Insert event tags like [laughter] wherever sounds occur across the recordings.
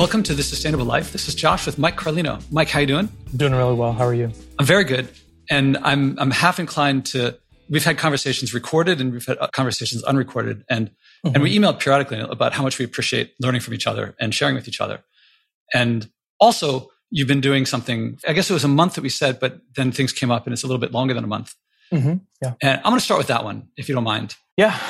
Welcome to the Sustainable Life. This is Josh with Mike Carlino. Mike, how you doing? Doing really well. How are you? I'm very good, and I'm I'm half inclined to. We've had conversations recorded and we've had conversations unrecorded, and mm-hmm. and we emailed periodically about how much we appreciate learning from each other and sharing with each other, and also you've been doing something. I guess it was a month that we said, but then things came up, and it's a little bit longer than a month. Mm-hmm. Yeah, and I'm going to start with that one, if you don't mind. Yeah.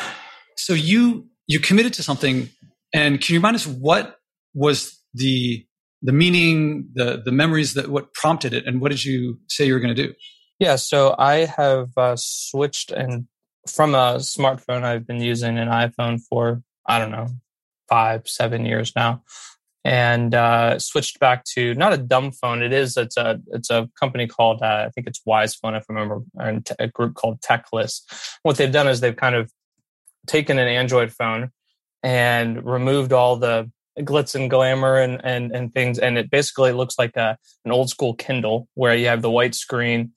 So you you committed to something, and can you remind us what was the the meaning, the the memories that what prompted it, and what did you say you were going to do? Yeah, so I have uh, switched and from a smartphone. I've been using an iPhone for I don't know five seven years now, and uh, switched back to not a dumb phone. It is. It's a it's a company called uh, I think it's Wisephone if I remember, and a group called Techless. What they've done is they've kind of taken an Android phone and removed all the glitz and glamour and, and, and things. And it basically looks like a, an old school Kindle where you have the white screen,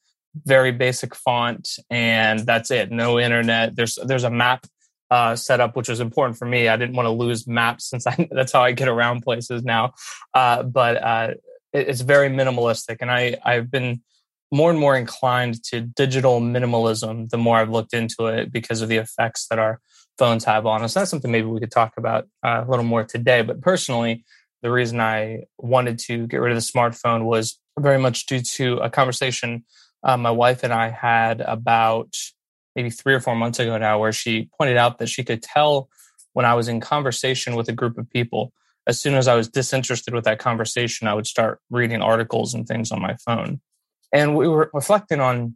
very basic font, and that's it. No internet. There's, there's a map uh, setup, which was important for me. I didn't want to lose maps since [laughs] I, that's how I get around places now. Uh, but uh, it, it's very minimalistic. And I, I've been more and more inclined to digital minimalism the more I've looked into it because of the effects that our phones have on us. That's something maybe we could talk about uh, a little more today. But personally, the reason I wanted to get rid of the smartphone was very much due to a conversation uh, my wife and I had about maybe three or four months ago now, where she pointed out that she could tell when I was in conversation with a group of people. As soon as I was disinterested with that conversation, I would start reading articles and things on my phone. And we were reflecting on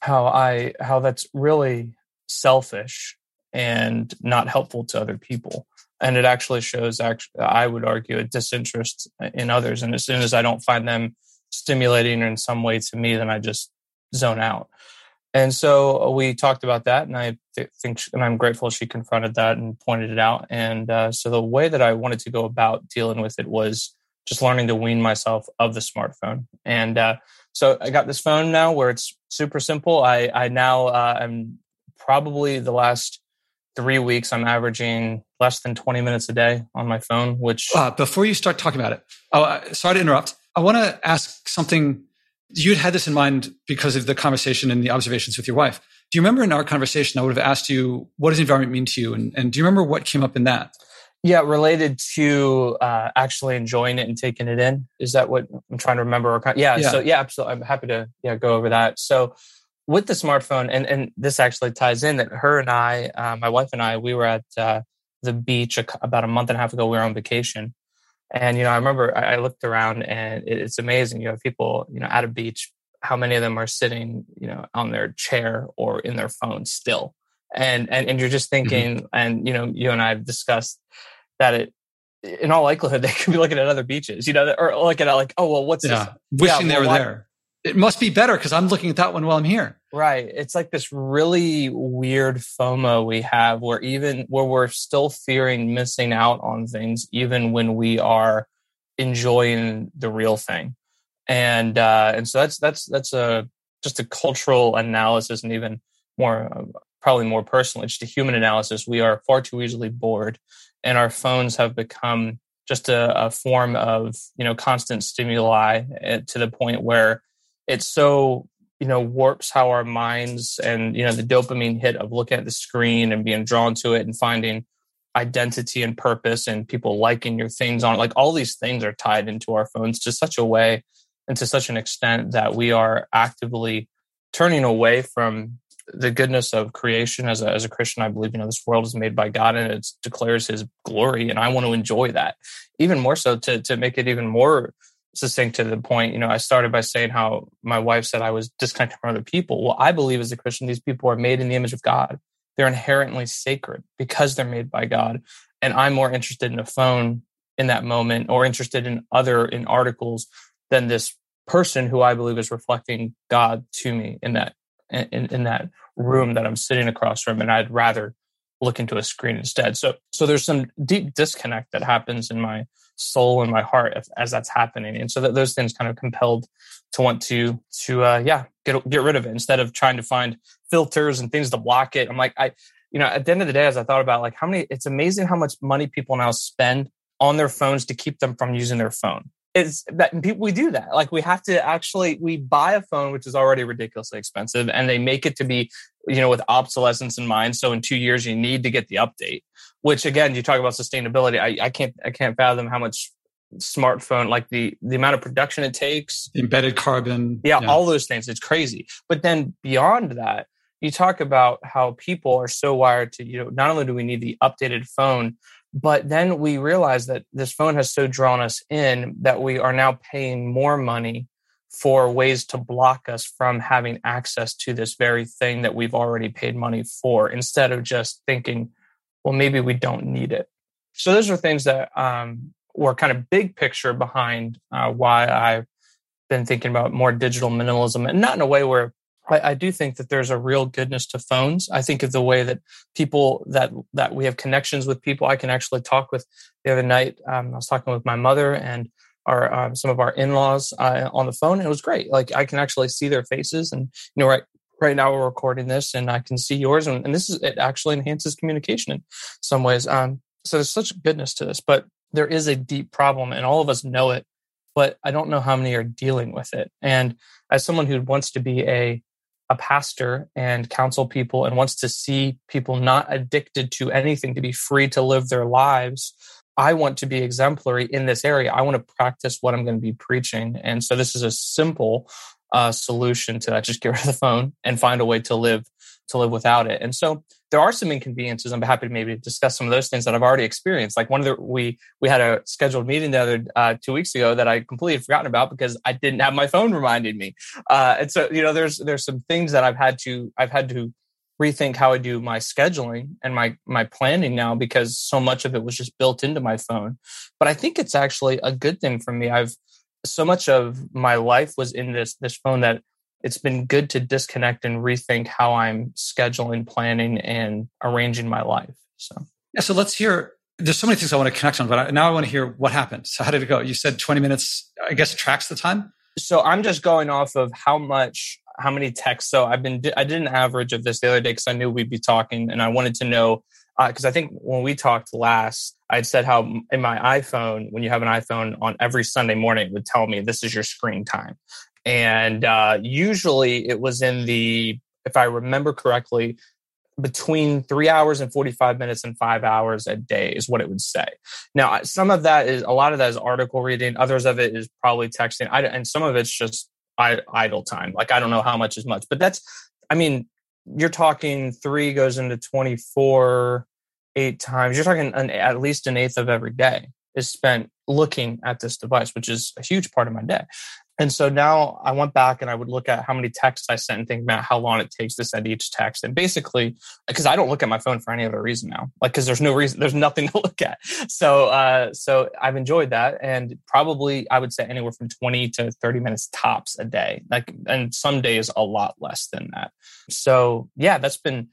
how I how that's really selfish and not helpful to other people. And it actually shows, I would argue, a disinterest in others. And as soon as I don't find them stimulating in some way to me, then I just zone out. And so we talked about that, and I th- think, and I'm grateful she confronted that and pointed it out. And uh, so the way that I wanted to go about dealing with it was just learning to wean myself of the smartphone. And uh, so I got this phone now where it's super simple. I I now uh, am probably the last three weeks, I'm averaging less than 20 minutes a day on my phone, which. Uh, before you start talking about it, oh, uh, sorry to interrupt. I want to ask something. You'd had this in mind because of the conversation and the observations with your wife. Do you remember in our conversation, I would have asked you, what does environment mean to you? And, and do you remember what came up in that? Yeah, related to uh, actually enjoying it and taking it in. Is that what I'm trying to remember? Yeah, yeah. So yeah, absolutely. I'm happy to yeah go over that. So with the smartphone, and, and this actually ties in that her and I, uh, my wife and I, we were at uh, the beach a, about a month and a half ago. We were on vacation. And, you know, I remember I, I looked around and it, it's amazing. You have people, you know, at a beach, how many of them are sitting, you know, on their chair or in their phone still. And, and, and you're just mm-hmm. thinking, mm-hmm. and, you know, you and I have discussed that it, in all likelihood, [laughs] they could be looking at other beaches, you know, or looking at like, oh, well, what's yeah. this? Wishing yeah, well, they were why, there it must be better because I'm looking at that one while I'm here. Right. It's like this really weird FOMO we have where even where we're still fearing missing out on things, even when we are enjoying the real thing. And uh, and so that's that's that's a just a cultural analysis and even more uh, probably more personally just a human analysis we are far too easily bored and our phones have become just a, a form of you know constant stimuli eh, to the point where it's so you know warps how our minds and you know the dopamine hit of looking at the screen and being drawn to it and finding identity and purpose and people liking your things on like all these things are tied into our phones to such a way and to such an extent that we are actively turning away from the goodness of creation. As a, as a christian i believe you know this world is made by god and it declares his glory and i want to enjoy that even more so to, to make it even more succinct to the point, you know, I started by saying how my wife said I was disconnected from other people. Well, I believe as a Christian, these people are made in the image of God. They're inherently sacred because they're made by God. And I'm more interested in a phone in that moment or interested in other in articles than this person who I believe is reflecting God to me in that in, in that room that I'm sitting across from. And I'd rather look into a screen instead. So so there's some deep disconnect that happens in my soul and my heart as, as that's happening. And so that those things kind of compelled to want to to uh, yeah get get rid of it instead of trying to find filters and things to block it. I'm like I you know at the end of the day as I thought about like how many it's amazing how much money people now spend on their phones to keep them from using their phone it's that people we do that. Like we have to actually we buy a phone which is already ridiculously expensive and they make it to be you know with obsolescence in mind so in two years you need to get the update which again you talk about sustainability i, I can't i can't fathom how much smartphone like the the amount of production it takes. Embedded carbon yeah, yeah. all those things it's crazy. But then beyond that you talk about how people are so wired to you know not only do we need the updated phone but then we realize that this phone has so drawn us in that we are now paying more money for ways to block us from having access to this very thing that we've already paid money for instead of just thinking, well, maybe we don't need it. So those are things that um, were kind of big picture behind uh, why I've been thinking about more digital minimalism and not in a way where I, I, do think that there's a real goodness to phones. I think of the way that people that that we have connections with people. I can actually talk with. The other night, um, I was talking with my mother and our um, some of our in-laws uh, on the phone. it was great. Like I can actually see their faces, and you know, right right now we're recording this, and I can see yours, and, and this is it actually enhances communication in some ways. Um, so there's such goodness to this, but there is a deep problem, and all of us know it. But I don't know how many are dealing with it. And as someone who wants to be a a pastor and counsel people and wants to see people not addicted to anything to be free to live their lives i want to be exemplary in this area. I want to practice what i'm going to be preaching. And so this is a simple uh, solution to that. Just get rid of the phone and find a way to live to live without it and so there are some inconveniences. I'm happy to maybe discuss some of those things that I've already experienced. Like one of the we we had a scheduled meeting the other uh, two weeks ago that I completely forgotten about because I didn't have my phone reminding me. Uh, and so you know, there's there's some things that I've had to I've had to rethink how I do my scheduling and my my planning now because so much of it was just built into my phone. But I think it's actually a good thing for me. I've so much of my life was in this this phone that it's been good to disconnect and rethink how I'm scheduling, planning, and arranging my life. So, yeah. So let's hear. There's so many things I want to connect on, but now I want to hear what happened. So, how did it go? You said 20 minutes. I guess tracks the time. So I'm just going off of how much, how many texts. So I've been, I did an average of this the other day because I knew we'd be talking, and I wanted to know because uh, I think when we talked last, I'd said how in my iPhone, when you have an iPhone on every Sunday morning, it would tell me this is your screen time and uh, usually it was in the if i remember correctly between three hours and 45 minutes and five hours a day is what it would say. Now some of that is a lot of that is article reading. Others of it is probably texting. I, and some of it's just idle time. Like i don't know how much is much but that's i mean you're talking three goes into 24 eight times. You're talking an, at least an eighth of every day is spent looking at this device which is a huge part of my day and so now I went back and I would look at how many texts I sent and think about how long it takes to send each text. And basically, because I don't look at my phone for any other reason now, like because there's no reason, there's nothing [laughs] to look at. So, uh, so I've enjoyed that, and probably I would say anywhere from 20 to 30 minutes tops a day. Like, and some days a lot less than that. So, yeah, that's been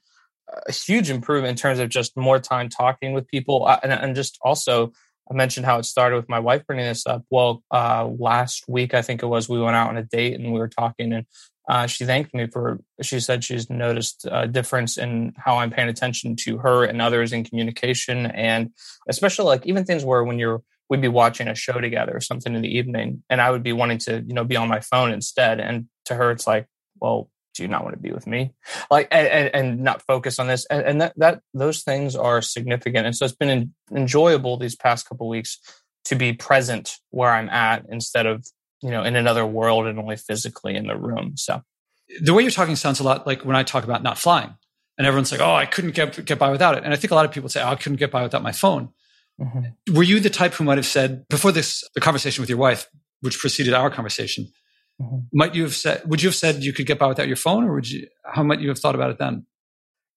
a huge improvement in terms of just more time talking with people uh, and, and just also I mentioned how it started with my wife bringing this up. Well, uh, last week, I think it was, we went out on a date and we were talking, and uh, she thanked me for, she said she's noticed a difference in how I'm paying attention to her and others in communication. And especially like even things where when you're, we'd be watching a show together or something in the evening, and I would be wanting to, you know, be on my phone instead. And to her, it's like, well, do you not want to be with me. Like and, and not focus on this. And, and, that that those things are significant. And so it's been enjoyable these past couple weeks to be present where i'm at instead of you know in another world and only physically in the room. So. The way you're talking sounds a lot like when i talk about not flying and everyone's like oh i couldn't get, get by without it. And i think a lot of people say oh, i couldn't get by without my phone. Mm-hmm. were you the type who might have said before this the conversation with your wife which preceded our conversation Mm-hmm. Might you have said? Would you have said you could get by without your phone, or would you? How might you have thought about it then?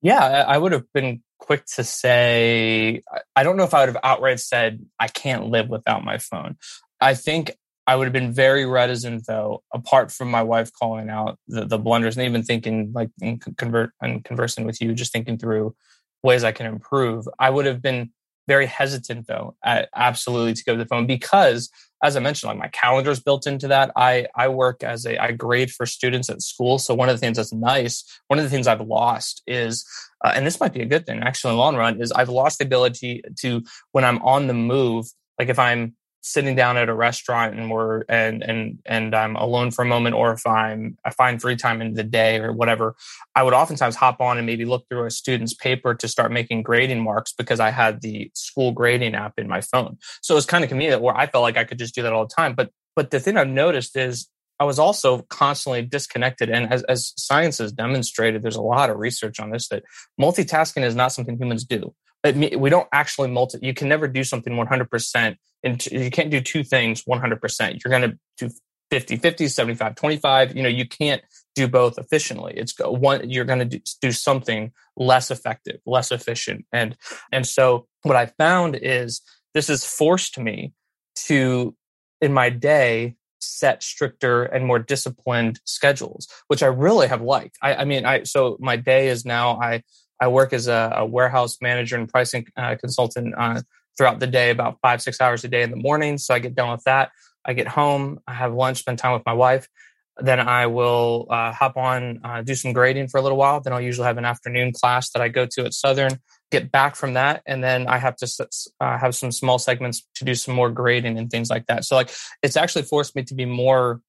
Yeah, I would have been quick to say. I don't know if I would have outright said I can't live without my phone. I think I would have been very reticent, though. Apart from my wife calling out the, the blunders and even thinking, like, in convert and conversing with you, just thinking through ways I can improve. I would have been very hesitant, though, at absolutely to go to the phone because as I mentioned, like my calendar is built into that. I I work as a I grade for students at school. So one of the things that's nice, one of the things I've lost is, uh, and this might be a good thing actually in the long run, is I've lost the ability to when I'm on the move Like if I'm sitting down at a restaurant and we're and and and I'm alone for a moment, or if I'm I find free time in the day or whatever, I would oftentimes hop on and maybe look through a student's paper to start making grading marks because I had the school grading app in my phone. So it was kind of convenient where I felt like I could just do that all the time. But but the thing I've noticed is I was also constantly disconnected. And as, as science has demonstrated, there's a lot of research on this that multitasking is not something humans do. we don't actually multi, you can never do something 100%. And you can't do two things 100%. You're going to do 50, 50, 75, 25. You know, you can't do both efficiently. It's one, you're going to do, do something less effective, less efficient. And, and so what I found is this has forced me to, in my day, set stricter and more disciplined schedules, which I really have liked. I, I mean, I so my day is now I I work as a, a warehouse manager and pricing uh, consultant uh, throughout the day, about five six hours a day in the morning. So I get done with that. I get home, I have lunch, spend time with my wife. Then I will uh, hop on, uh, do some grading for a little while. Then I'll usually have an afternoon class that I go to at Southern get back from that and then i have to uh, have some small segments to do some more grading and things like that so like it's actually forced me to be more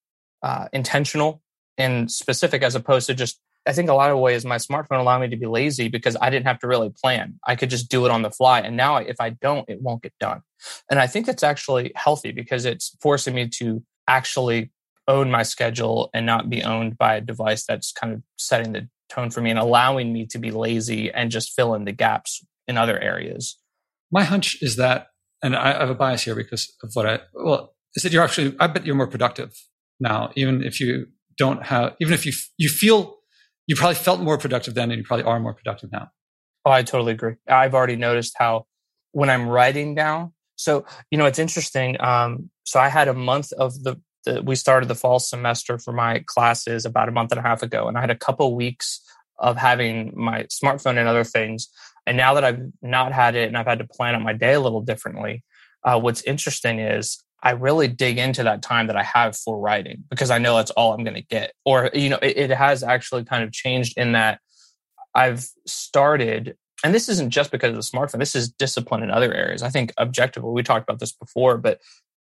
uh, intentional and specific as opposed to just i think a lot of ways my smartphone allowed me to be lazy because i didn't have to really plan i could just do it on the fly and now if i don't it won't get done and i think it's actually healthy because it's forcing me to actually own my schedule and not be owned by a device that's kind of setting the tone for me and allowing me to be lazy and just fill in the gaps in other areas. My hunch is that, and I have a bias here because of what I, well, is that you're actually, I bet you're more productive now, even if you don't have, even if you, you feel, you probably felt more productive then and you probably are more productive now. Oh, I totally agree. I've already noticed how when I'm writing down, so, you know, it's interesting. Um, so I had a month of the the, we started the fall semester for my classes about a month and a half ago, and I had a couple weeks of having my smartphone and other things. And now that I've not had it and I've had to plan out my day a little differently, uh, what's interesting is I really dig into that time that I have for writing because I know that's all I'm going to get. Or, you know, it, it has actually kind of changed in that I've started and this isn't just because of the smartphone this is discipline in other areas. I think objectively we talked about this before but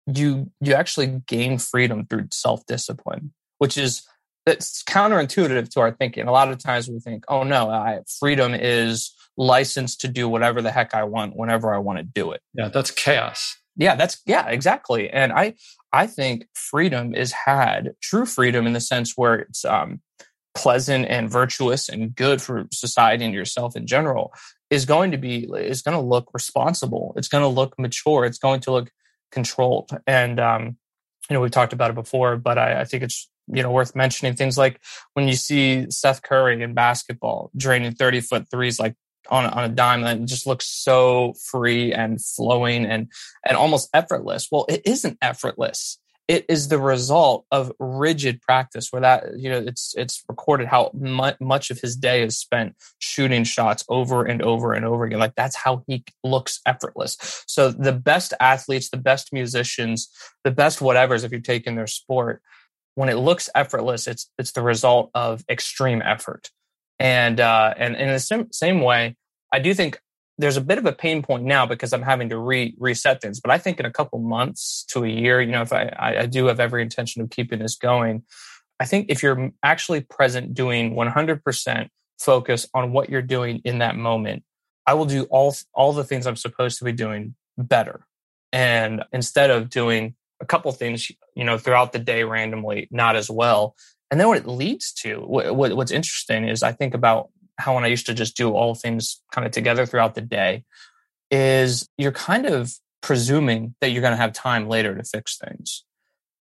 you you actually gain freedom through self-discipline which is it's counterintuitive to our thinking. A lot of times we think oh no I, freedom is license to do whatever the heck i want whenever i want to do it. Yeah that's chaos yeah that's yeah exactly and i i think freedom is had true freedom in the sense where it's um pleasant and virtuous and good for society and yourself in general is going to be is going to look responsible it's going to look mature it's going to look controlled. And um, you know, we've talked about it before, but I, I think it's you know worth mentioning things like when you see Steph Curry in basketball draining 30 foot threes like on, on a dime that just looks so free and flowing and and almost effortless. Well, it isn't effortless. It is the result of rigid practice where that you know it's it's recorded how much, of his day is spent shooting shots over and over and over again. Like that's how he looks effortless. So the best athletes the best musicians the best whatevers if you take in their sport when it looks effortless it's it's the result of extreme effort and uh and in the same, same way i do think there's a bit of a pain point now because I'm having to re reset things. But I think in a couple months to a year, you know, if I, I do have every intention of keeping this going, I think if you're actually present doing 100% focus on what you're doing in that moment, I will do all all the things I'm supposed to be doing better. And instead of doing a couple things, you know, throughout the day randomly, not as well. And then what it leads to, what, what's interesting is I think about how when I used to just do all things kind of together throughout the day is you're kind of presuming that you're going to have time later to fix things.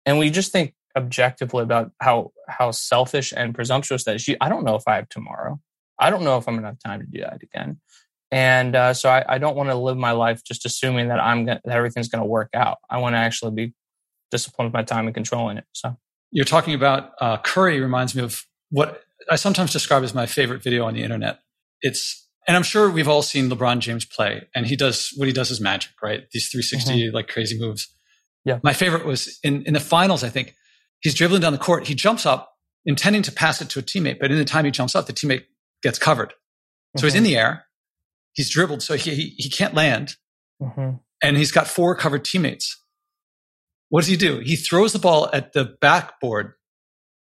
And we just think objectively about how how selfish and presumptuous that is. I don't know if I have tomorrow. I don't know if I'm going to have time to do that again. And uh, so I, I don't want to live my life just assuming that I'm gonna, that everything's going to work out. I want to actually be disciplined with my time and controlling it. So you're talking about uh, Curry reminds me of what I sometimes describe as my favorite video on the internet. It's, and I'm sure we've all seen LeBron James play, and he does what he does is magic, right? These 360 mm-hmm. like crazy moves. Yeah. My favorite was in in the finals. I think he's dribbling down the court. He jumps up, intending to pass it to a teammate, but in the time he jumps up, the teammate gets covered. So mm-hmm. he's in mm-hmm. the air. He's dribbled, so he he, he can't land. Mm-hmm. and he's got four covered teammates. What does he do? He throws the ball at the backboard,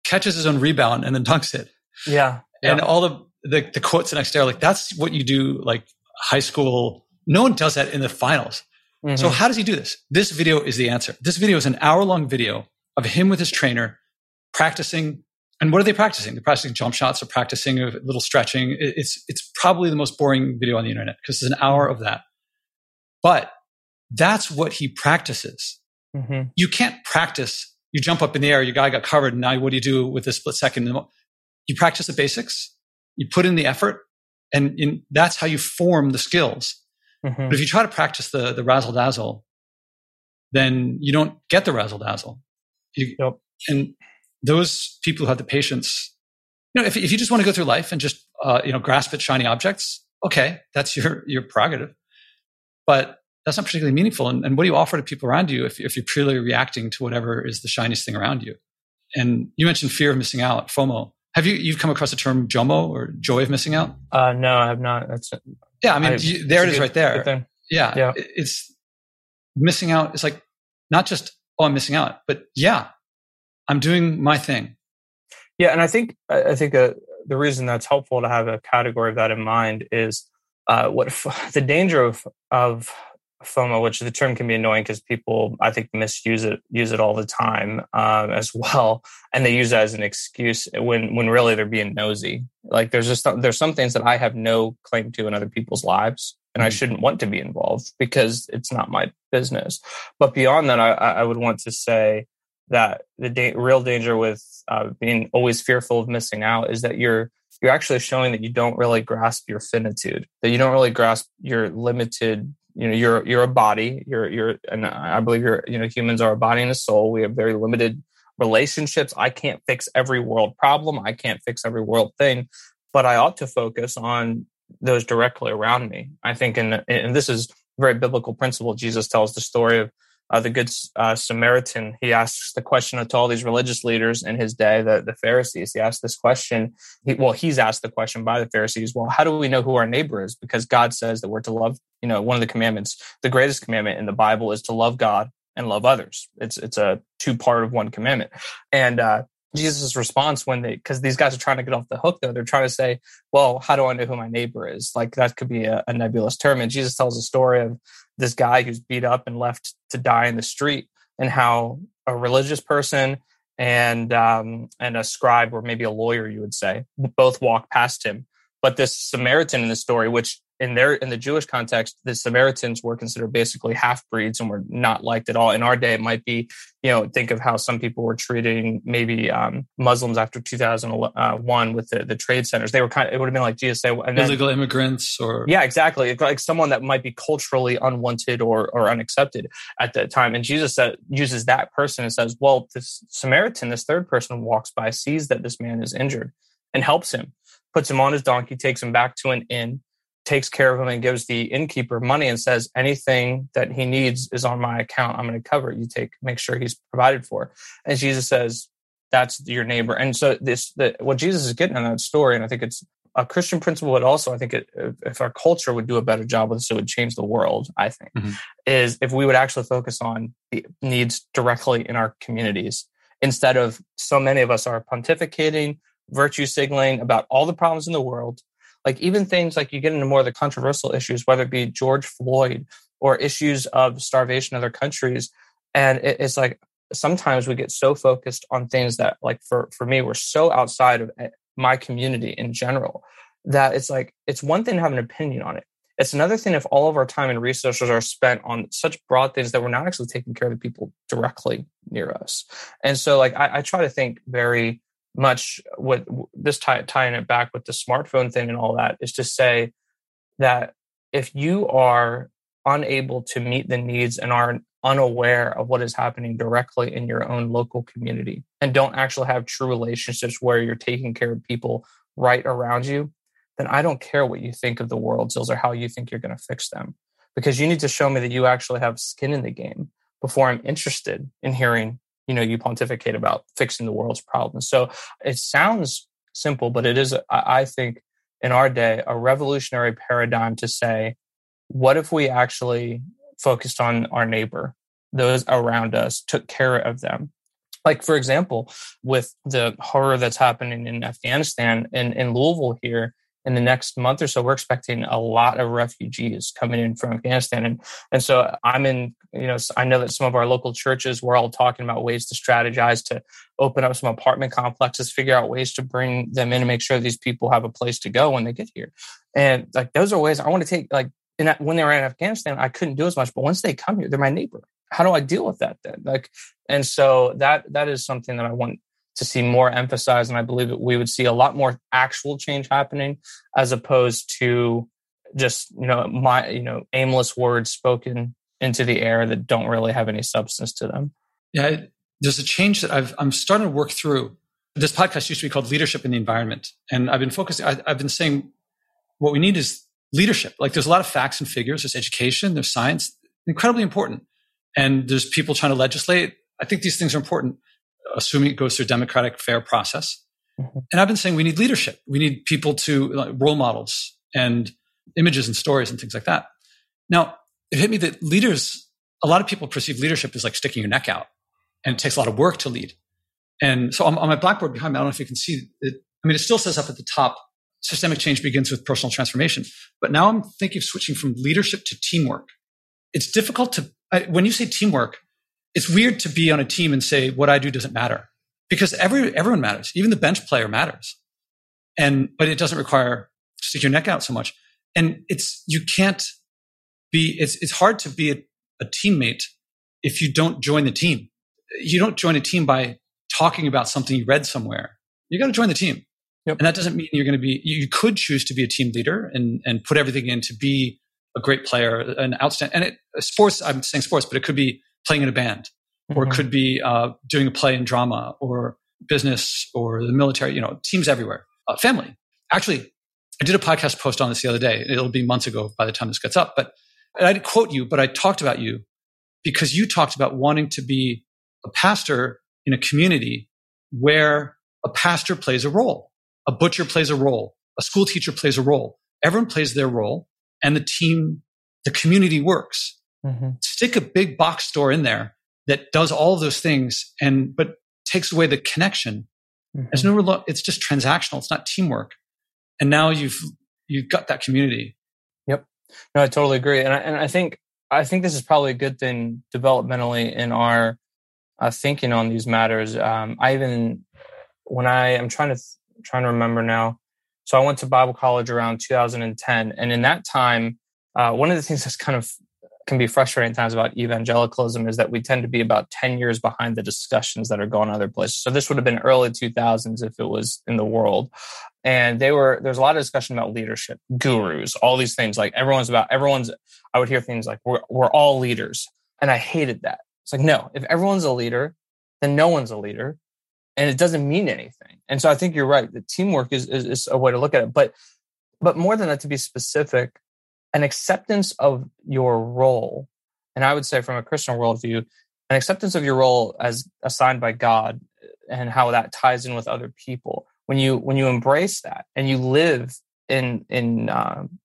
catches his own rebound, and then dunks it. Yeah. yeah. And all the, the, the quotes the next day are like, that's what you do, like high school. No one does that in the finals. Mm-hmm. So how does he do this? This video is the answer. This video is an hour long video of him with his trainer practicing. And what are they practicing? They're practicing jump shots or practicing a little stretching. It's, it's probably the most boring video on the internet because it's an hour of that. But that's what he practices. Mm-hmm. You can't practice. You jump up in the air, your guy got covered. And now what do you do with a split second? You practice the basics, you put in the effort, and in, that's how you form the skills. Mm-hmm. But if you try to practice the, the razzle dazzle, then you don't get the razzle dazzle. Yep. And those people who have the patience, you know, if, if you just want to go through life and just, uh, you know, grasp at shiny objects, okay, that's your, your prerogative. But that's not particularly meaningful. And, and what do you offer to people around you if, if you're purely reacting to whatever is the shiniest thing around you? And you mentioned fear of missing out, FOMO. Have you you've come across the term JOMO or joy of missing out? Uh, no, I have not. That's yeah. I mean, I, you, there it is, good, right there. Yeah, yeah. It's missing out. It's like not just oh, I'm missing out, but yeah, I'm doing my thing. Yeah, and I think I think uh, the reason that's helpful to have a category of that in mind is uh, what [laughs] the danger of of FOMO, which the term can be annoying because people, I think, misuse it, use it all the time um, as well, and they use it as an excuse when when really they're being nosy. Like there's just there's some things that I have no claim to in other people's lives, and I mm. shouldn't want to be involved because it's not my business. But beyond that, I, I would want to say that the da- real danger with uh, being always fearful of missing out is that you're you're actually showing that you don't really grasp your finitude, that you don't really grasp your limited you know you're you're a body you're you're and i believe you're you know humans are a body and a soul we have very limited relationships i can't fix every world problem i can't fix every world thing but i ought to focus on those directly around me i think and and this is very biblical principle jesus tells the story of uh, the good uh, Samaritan, he asks the question to all these religious leaders in his day, the, the Pharisees. He asked this question. He, well, he's asked the question by the Pharisees. Well, how do we know who our neighbor is? Because God says that we're to love. You know, one of the commandments, the greatest commandment in the Bible, is to love God and love others. It's it's a two part of one commandment. And uh, Jesus' response when they, because these guys are trying to get off the hook, though, they're trying to say, well, how do I know who my neighbor is? Like that could be a, a nebulous term. And Jesus tells a story of this guy who's beat up and left to die in the street, and how a religious person and um, and a scribe, or maybe a lawyer, you would say, both walk past him. But this Samaritan in the story, which in their in the Jewish context, the Samaritans were considered basically half breeds and were not liked at all. In our day, it might be you know think of how some people were treating maybe um, Muslims after 2001 with the, the trade centers. They were kind of it would have been like say and then, illegal immigrants or yeah exactly like someone that might be culturally unwanted or or unaccepted at that time. And Jesus uses that person and says, well, this Samaritan, this third person walks by, sees that this man is injured, and helps him, puts him on his donkey, takes him back to an inn takes care of him and gives the innkeeper money and says anything that he needs is on my account. I'm going to cover it. You take make sure he's provided for. And jesus says that's your neighbor. And so this the, what jesus is getting in that story and i think it's a christian principle but also i think it, if our culture would do a better job with this it would change the world i think mm-hmm. is if we would actually focus on the needs directly in our communities instead of so many of us are pontificating virtue signaling about all the problems in the world like even things like you get into more of the controversial issues, whether it be George Floyd or issues of starvation in other countries. And it's like sometimes we get so focused on things that like for, for me, we're so outside of eh, my community in general that it's like, it's one thing to have an opinion on it. It's another thing if all of our time and resources are spent on such broad things that we're not actually taking care of the people directly near us. And so like I, I try to think very much what this tie, tying it back with the smartphone thing and all that is to say that if you are unable to meet the needs and are unaware of what is happening directly in your own local community and don't actually have true relationships where you're taking care of people right around you, then I don't care what you think of the world zills or how you think you're going to fix them. Because you need to show me that you actually have skin in the game before I'm interested in hearing you know you pontificate about fixing the world's problems so it sounds simple but it is i think in our day a revolutionary paradigm to say what if we actually focused on our neighbor, those around us, took care of them. Like, for example, with the horror that's happening in Afghanistan and in Louisville here, in the next month or so, we're expecting a lot of refugees coming in from Afghanistan. And, and so I'm in, you know, I know that some of our local churches, we're all talking about ways to strategize to open up some apartment complexes, figure out ways to bring them in and make sure these people have a place to go when they get here. And like, those are ways I want to take, like, when they were in Afghanistan, I couldn't do as much, but once they come here, they're my neighbor. How do I deal with that then? Like, and so that, that is something that I want to see more emphasized. And I believe that we would see a lot more actual change happening as opposed to just, you know, my, you know, aimless words spoken into the air that don't really have any substance to them. Yeah. There's a change that I've, I'm starting to work through. This podcast used to be called Leadership in the Environment. And I've been focusing, I, I've been saying what we need is leadership. Like there's a lot of facts and figures. There's education, there's science, incredibly important. And there's people trying to legislate. I think these things are important assuming it goes through a democratic, fair process. Mm-hmm. And I've been saying we need leadership. We need people to like, role models and images and stories and things like that. Now, it hit me that leaders, a lot of people perceive leadership as like sticking your neck out and it takes a lot of work to lead. And so on, on my blackboard behind me, I don't know if you can see it. I mean, it still says up at the top, systemic change begins with personal transformation. But now I'm thinking of switching from leadership to teamwork. It's difficult to, I, when you say teamwork, it's weird to be on a team and say what I do doesn't matter because every everyone matters. Even the bench player matters. And but it doesn't require stick your neck out so much. And it's you can't be it's it's hard to be a, a teammate if you don't join the team. You don't join a team by talking about something you read somewhere. You got to join the team. Yep. And that doesn't mean you're going to be, you could choose to be a team leader and, and put everything in to be a great player, an outstanding, and it, sports, I'm saying sports, but it could be playing in a band, or mm-hmm. it could be uh, doing a play in drama, or business, or the military. You know, teams everywhere. Uh, family. Actually, I did a podcast post on this the other day. It'll be months ago by the time this gets up, but I didn't quote you, but I talked about you because you talked about wanting to be a pastor in a community where a pastor plays a role, a butcher plays a role, a school teacher plays a role. Everyone plays their role, and the team, the community works. Mm-hmm. Stick a big box store in there that does all of those things and but takes away the connection. Mm-hmm. There's no it's just transactional. It's not teamwork. And now you've you've got that community. Yep. No, I totally agree. And I, and I think I think this is probably a good thing developmentally in our uh, thinking on these matters. Um, I even when I am trying to trying to remember now. So I went to Bible college around 2010, and in that time, uh, one of the [laughs] things that's kind of can be frustrating times about evangelicalism is that we tend to be about 10 years behind the discussions that are going on other places. So this would have been early 2000s if it was in the world. And they were, there's a lot of discussion about leadership, gurus, all these things. Like everyone's about, everyone's, I would hear things like, we're, we're all leaders. And I hated that. It's like, no, if everyone's a leader, then no one's a leader and it doesn't mean anything. And so I think you're right. The teamwork is, is, is a way to look at it. But, but more than that, to be specific, an acceptance of your role, and I would say from a Christian worldview, an acceptance of your role as assigned by God and how that ties in with other people. When you when you embrace that and you live in in um,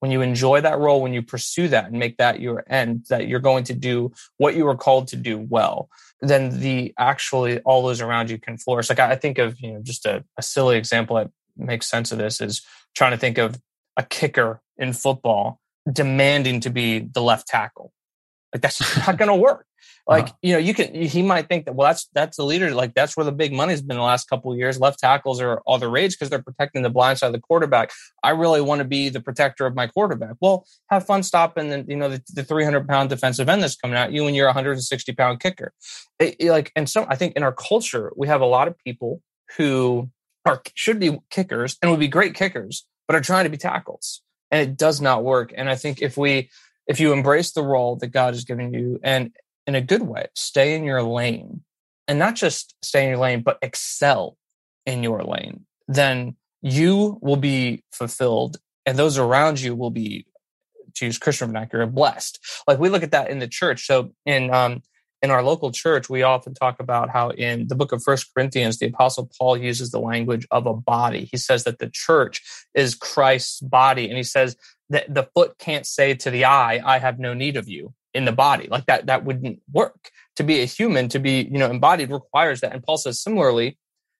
when you enjoy that role, when you pursue that and make that your end, that you're going to do what you were called to do well, then the actually all those around you can flourish. Like I think of you know just a, a silly example that makes sense of this is trying to think of a kicker in football demanding to be the left tackle. Like that's not going to work. [laughs] Like uh-huh. you know, you can. He might think that well, that's that's the leader. Like that's where the big money's been the last couple of years. Left tackles are all the rage because they're protecting the blind side of the quarterback. I really want to be the protector of my quarterback. Well, have fun stopping the you know the, the 300 pound defensive end that's coming at you and you're a 160 pound kicker. It, it, like and so I think in our culture we have a lot of people who are should be kickers and would be great kickers, but are trying to be tackles and it does not work. And I think if we, if you embrace the role that God has given you and in a good way, stay in your lane and not just stay in your lane, but excel in your lane, then you will be fulfilled and those around you will be to use Christian vernacular, blessed. Like we look at that in the church. So in um, in our local church, we often talk about how in the book of First Corinthians, the apostle Paul uses the language of a body. He says that the church is Christ's body. And he says that the foot can't say to the eye, I have no need of you. in the body. Like that, that wouldn't work. To be a human, to be, you know, embodied requires that. And Paul says similarly,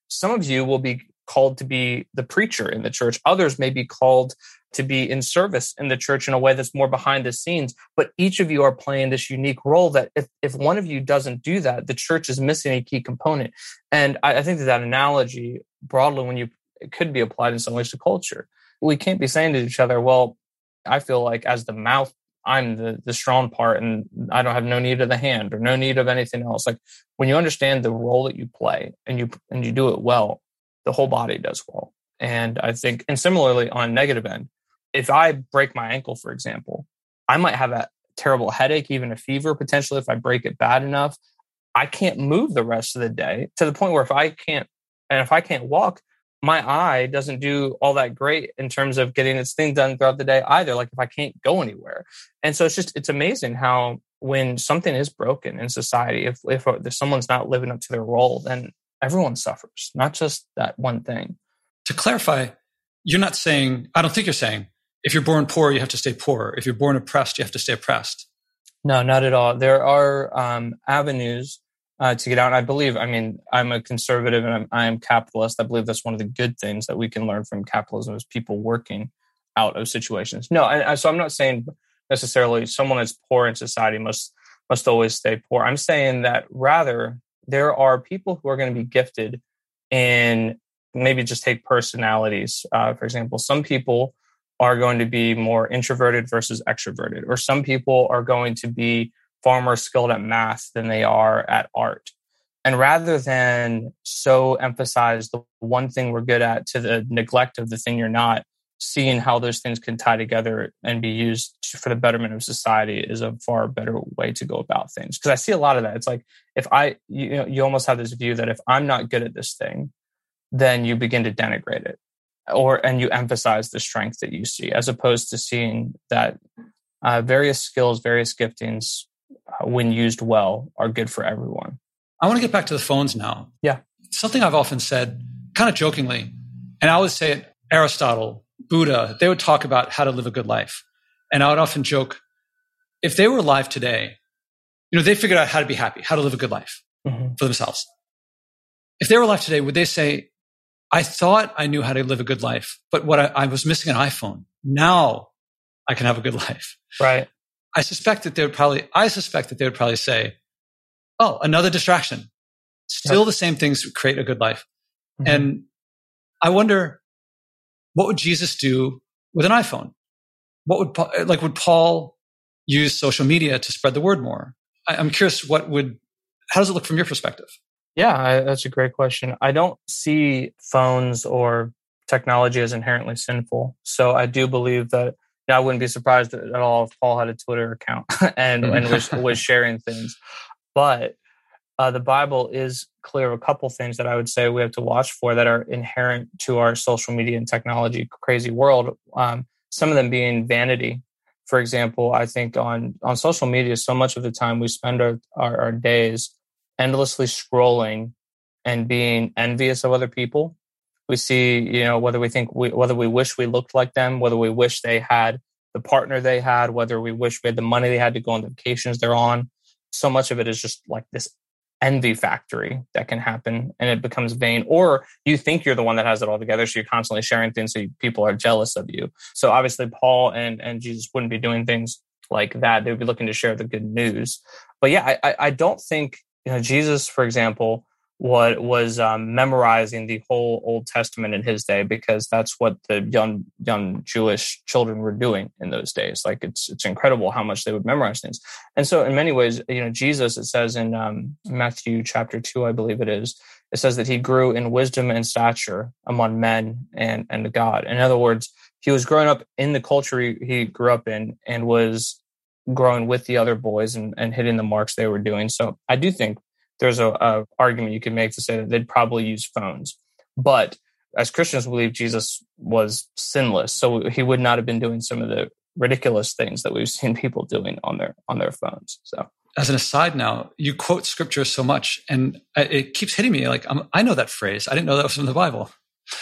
some of you will be called to be the preacher in the church. Others may be called to be in service in the church in a way that's more behind the scenes. But each of you are playing this unique role that if, if one of you doesn't do that, the church is missing a key component. And I, I think that that analogy broadly, when you, it could be applied in some ways to culture. We can't be saying to each other, well, I feel like as the mouth, I'm the, the strong part and I don't have no need of the hand or no need of anything else. Like when you understand the role that you play and you, and you do it well, the whole body does well. And I think, and similarly on a negative end, if I break my ankle, for example, I might have a terrible headache, even a fever potentially if I break it bad enough. I can't move the rest of the day to the point where if I can't, and if I can't walk, my eye doesn't do all that great in terms of getting its thing done throughout the day either. Like if I can't go anywhere. And so it's just, it's amazing how when something is broken in society, if, if, uh, if someone's not living up to their role, then everyone suffers, not just that one thing. To clarify, you're not saying, I don't think you're saying if you're born poor, you have to stay poor. If you're born oppressed, you have to stay oppressed. No, not at all. There are um, avenues uh, to get out. And I believe, I mean, I'm a conservative and I'm, I am capitalist. I believe that's one of the good things that we can learn from capitalism is people working out of situations. No, and, so I'm not saying necessarily someone that's poor in society must must always stay poor. I'm saying that rather there are people who are going to be gifted in maybe just take personalities. Uh, for example, some people are going to be more introverted versus extroverted, or some people are going to be far more skilled at math than they are at art. And rather than so emphasize the one thing we're good at to the neglect of the thing you're not, seeing how those things can tie together and be used for the betterment of society is a far better way to go about things. Because I see a lot of that. It's like if I, you know, you almost have this view that if I'm not good at this thing, then you begin to denigrate it or and you emphasize the strength that you see as opposed to seeing that uh, various skills various giftings uh, when used well are good for everyone. I want to get back to the phones now. Yeah. Something i've often said kind of jokingly and i always say it aristotle buddha they would talk about how to live a good life. And i would often joke if they were alive today you know they figured out how to be happy how to live a good life mm-hmm. for themselves. If they were alive today would they say I thought I knew how to live a good life, but what I, I was missing an iPhone. Now I can have a good life. Right. I suspect that they would probably, I suspect that they would probably say, Oh, another distraction. Still the same things create a good life. Mm-hmm. And I wonder, what would Jesus do with an iPhone? What would, like, would Paul use social media to spread the word more? I, I'm curious, what would, how does it look from your perspective? Yeah, I, that's a great question. I don't see phones or technology as inherently sinful. So I do believe that I wouldn't be surprised at all if Paul had a Twitter account [laughs] and, and was, [laughs] was sharing things. But uh, the Bible is clear of a couple things that I would say we have to watch for that are inherent to our social media and technology crazy world. Um, some of them being vanity. For example, I think on on social media, so much of the time we spend our, our, our days endlessly scrolling and being envious of other people. We see, you know, whether we think we, whether we wish we looked like them, whether we wish they had the partner they had, whether we wish we had the money they had to go on the vacations they're on. So much of it is just like this envy factory that can happen and it becomes vain or you think you're the one that has it all together so you're constantly sharing things so people are jealous of you so obviously paul and and jesus wouldn't be doing things like that they would be looking to share the good news but yeah i i don't think you know jesus for example what was um, memorizing the whole old testament in his day because that's what the young young jewish children were doing in those days. Like it's it's incredible how much they would memorize things. And so in many ways you know jesus it says in um, matthew chapter 2 i believe it is it says that he grew in wisdom and stature among men and and god. In other words he was growing up in the culture he, he grew up in and was growing with the other boys and, and hitting the marks they were doing. So I do think there's a, a argument you can make to say that they'd probably use phones. But as Christians believe Jesus was sinless, so he would not have been doing some of the ridiculous things that we've [laughs] seen people doing on their on their phones. So as an aside now, you quote scripture so much and it keeps hitting me like I'm, i know that phrase. I didn't know that was from the Bible.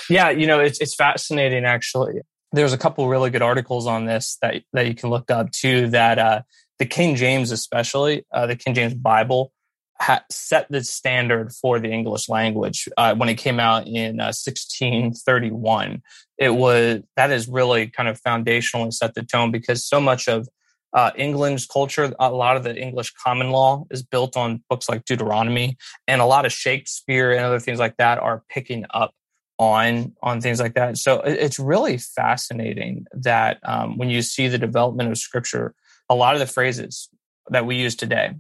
Yeah, you know, it's it's fascinating actually there's a couple really good articles on this that that you can look up too that uh, the King James, especially uh, the King James Bible, ha- set the standard for the English language uh, when it came out in 1631. Uh, it was that is really kind of foundational and set the tone because so much of uh, England's culture, a lot of the English common law is built on books like Deuteronomy, and a lot of Shakespeare and other things like that are picking up on on things like that. So it's really fascinating that um, when you see the development of Scripture, a lot of the phrases that we use today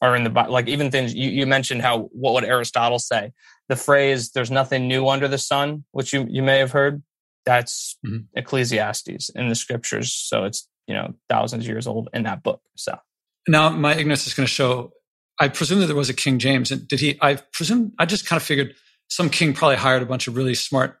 are in the like even things you, you mentioned how what would Aristotle say? The phrase "there's nothing new under the sun," which you you may have heard. That's mm-hmm. Ecclesiastes in the Scriptures. So it's you know thousands of years old in that book. So now my ignorance is going to show. I presume that there was a King James, and did he? I presume I just kind of figured some king probably hired a bunch of really smart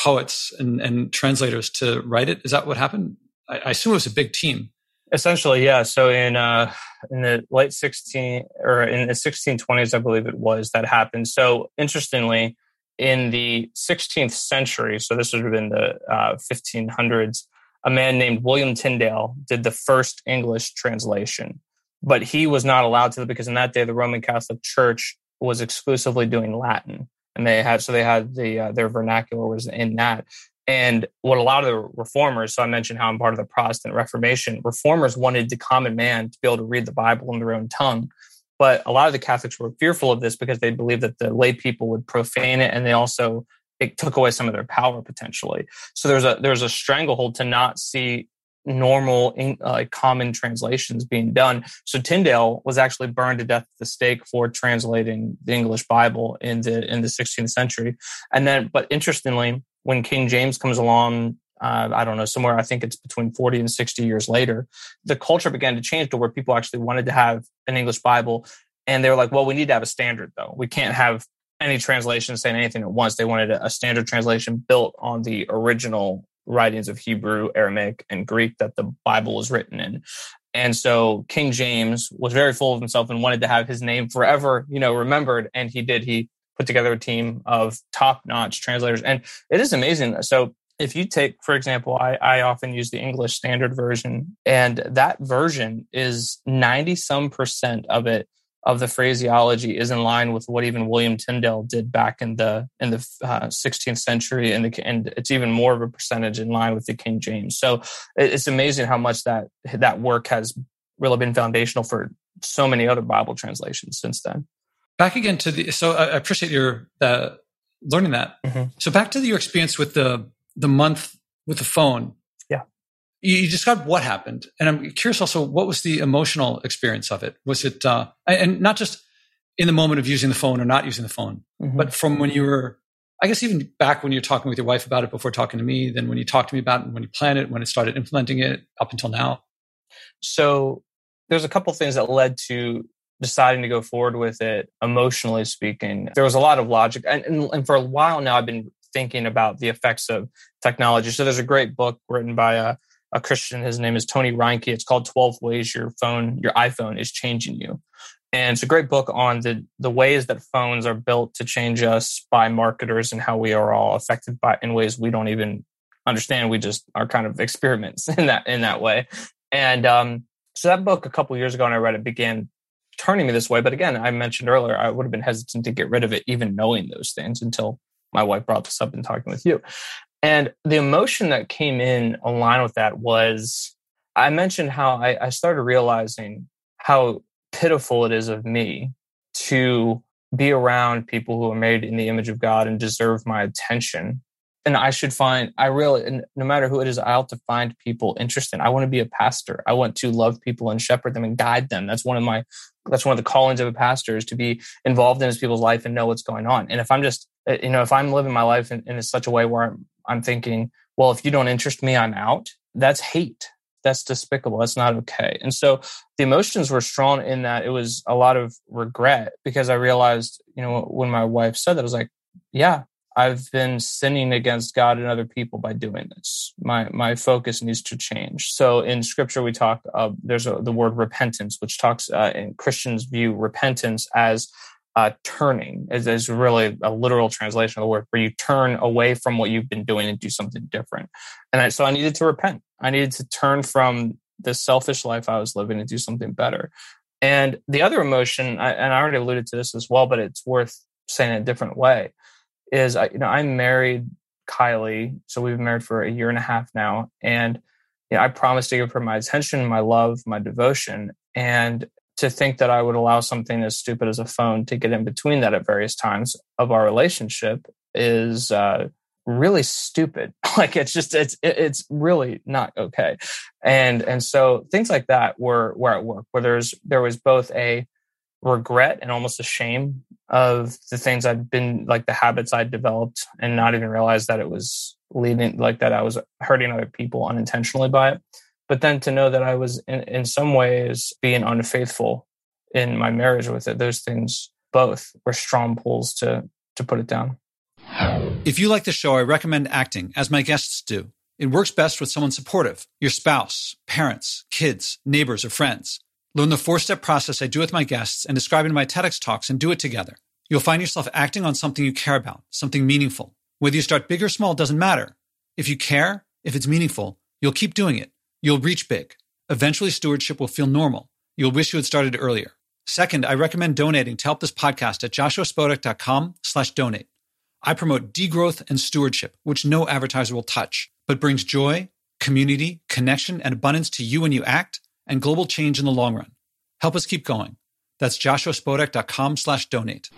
poets and, and translators to write it. Is that what happened? I, I assume it was a big team. Essentially, yeah. So in uh, in the late sixteen or in the sixteen twenties, I believe it was that happened. So interestingly, in the 16th century, so this would have been the uh, 1500s, a man named William Tyndale did the first English translation, but he was not allowed to because in that day the Roman Catholic Church was exclusively doing Latin, and they had so they had the uh, their vernacular was in that. And what a lot of the reformers, so I mentioned how I'm part of the Protestant Reformation, reformers wanted the common man to be able to read the Bible in their own tongue. But a lot of the Catholics were fearful of this because they believed that the lay people would profane it and they also it took away some of their power potentially. So there's a there's a stranglehold to not see normal uh, common translations being done. So Tyndale was actually burned to death at the stake for translating the English Bible in the in the 16th century. And then, but interestingly, when King James comes along. Uh, I don't know, somewhere I think it's between 40 and 60 years later, the culture began to change to where people actually wanted to have an English Bible. And they were like, well, we need to have a standard though. We can't have any translation saying anything at once. They wanted a, standard translation built on the original writings of Hebrew, Aramaic, and Greek that the Bible was written in. And so King James was very full of himself and wanted to have his name forever, you know, remembered. And he did. He put together a team of top-notch translators, and it is amazing. So if you take, for example, I, I often use the English Standard Version, and that version is ninety some percent of it of the phraseology is in line with what even William Tyndale did back in the in the uh, 16th century, and, the, and it's even more of a percentage in line with the King James. So it's amazing how much that that work has really been foundational for so many other Bible translations since then. Back again to the so I appreciate your uh, learning that. Mm-hmm. So back to the, your experience with the the month with the phone you described what happened and i'm curious also what was the emotional experience of it? Was it uh, and not just in the moment of using the phone or not using the phone mm-hmm. but from when you were i guess even back when you're talking with your wife about it before talking to me then when you talked to me about it when you planned it when it started implementing it up until now? So there's a couple things that led to deciding to go forward with it emotionally speaking. There was a lot of logic and, and, and for a while now i've been thinking about the effects of technology. So there's a great book written by a a Christian. His name is Tony Reinke. It's called 12 Ways Your Phone, Your iPhone is Changing You. And it's a great book on the, the ways that phones are built to change us by marketers and how we are all affected by in ways we don't even understand. We just are kind of experiments [laughs] in that in that way. And um, so that book a couple years ago, and I read it, began turning me this way. But again, I mentioned earlier, I would have been hesitant to get rid of it, even knowing those things until my wife brought this up in talking with you. And the emotion that came in aligned with that was I mentioned how I, I started realizing how pitiful it is of me to be around people who are made in the image of God and deserve my attention. And I should find, I really, no matter who it is, I have to find people interesting. I want to be a pastor. I want to love people and shepherd them and guide them. That's one of my, that's one of the callings of a pastor is to be involved in his people's life and know what's going on. And if I'm just, eh, you know, if I'm living my life in, in such a way where I'm, I'm thinking, well, if you don't interest me, I'm out. That's hate. That's despicable. That's not okay. And so the emotions were strong in that it was a lot of regret because I realized, you know, when my wife said that, I was like, yeah, I've been sinning against God and other people by doing this. My my focus needs to change. So in Scripture, we talk. Uh, there's a, the word repentance, which talks uh, in Christians view repentance as uh, turning is, is really a literal translation of the word where you turn away from what you've been doing and do something different. And I, so I needed to repent. I needed to turn from the selfish life I was living and do something better. And the other emotion, I, and I already alluded to this as well, but it's worth saying in a different way, is I, you know, I'm married Kylie, so we've been married for a year and a half now, and you know, I promised to give her my attention, my love, my devotion, and to think that I would allow something as stupid as a phone to get in between that at various times of our relationship is uh, really stupid. [laughs] like it's just it's it's really not okay. And and so things like that were were at work where there's there was both a regret and almost a shame of the things I'd been like the habits I'd developed and not even realize that it was leading like that I was hurting other people unintentionally by it. But then to know that I was in, in some ways being unfaithful in my marriage with it, those things both were strong pulls to to put it down. If you like the show, I recommend acting, as my guests do. It works best with someone supportive, your spouse, parents, kids, neighbors, or friends. Learn the four step process I do with my guests and describe in my TEDx talks and do it together. You'll find yourself acting on something you care about, something meaningful. Whether you start big or small doesn't matter. If you care, if it's meaningful, you'll keep doing it. You'll reach big. Eventually, stewardship will feel normal. You'll wish you had started earlier. Second, I recommend donating to help this podcast at joshuaspodek.com slash donate. I promote degrowth and stewardship, which no advertiser will touch, but brings joy, community, connection, and abundance to you when you act and global change in the long run. Help us keep going. That's joshuaspodek.com slash donate.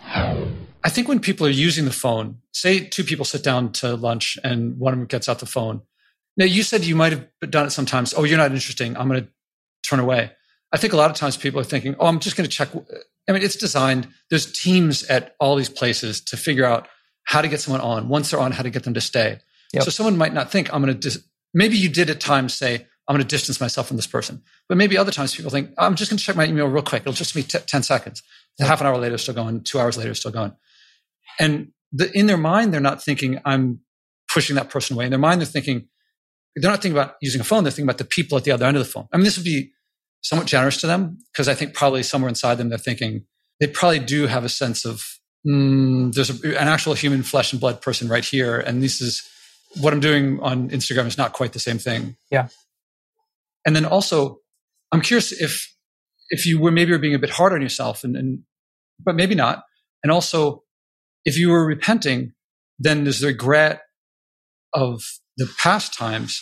I think when people are using the phone, say two people sit down to lunch and one of them gets out the phone. Now, you said you might have done it sometimes. Oh, you're not interesting. I'm going to turn away. I think a lot of times people are thinking, oh, I'm just going to check. I mean, it's designed, there's teams at all these places to figure out how to get someone on. Once they're on, how to get them to stay. Yep. So someone might not think I'm going to, dis- maybe you did at times say, I'm going to distance myself from this person. But maybe other times people think, I'm just going to check my email real quick. It'll just be t- 10 seconds. Yep. Half an hour later, still going. Two hours later, still going. And the, in their mind, they're not thinking, I'm pushing that person away. In their mind, they're thinking, they're not thinking about using a phone. They're thinking about the people at the other end of the phone. I mean, this would be somewhat generous to them because I think probably somewhere inside them, they're thinking they probably do have a sense of mm, there's a, an actual human flesh and blood person right here. And this is what I'm doing on Instagram is not quite the same thing. Yeah. And then also, I'm curious if, if you were maybe were being a bit hard on yourself and, and, but maybe not. And also, if you were repenting, then there's the regret of the past times,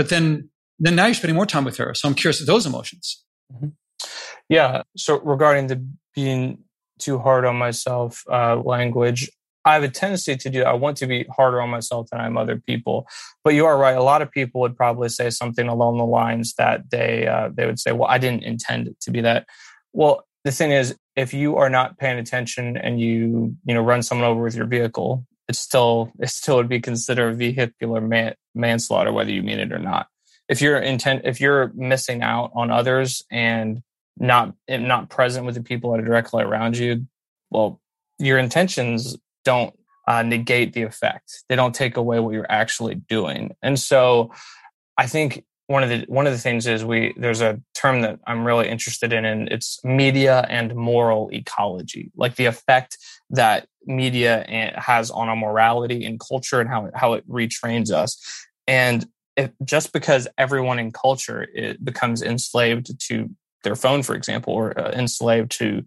but then, then now you're spending more time with her. So I'm curious of those emotions. Mm-hmm. Yeah. So regarding the being too hard on myself uh, language. I have a tendency to do. I want to be harder on myself than I am other people. But you are right. A lot of people would probably say something along the lines that they uh, they would say, "Well, I didn't intend it to be that." Well, the thing is, if you are not paying attention and you you know run someone over with your vehicle, it's still it still would be considered vehicular man, manslaughter, whether you mean it or not. If you're intent, if you're missing out on others and not not present with the people that are directly around you, well, your intentions don't uh, negate the effect. They don't take away what you're actually doing. And so, I think one of the one of the things is we there's a term that I'm really interested in, and it's media and moral ecology, like the effect that media has on our morality and culture and how how it retrains us. And if, just because everyone in culture it becomes enslaved to their phone, for example, or uh, enslaved to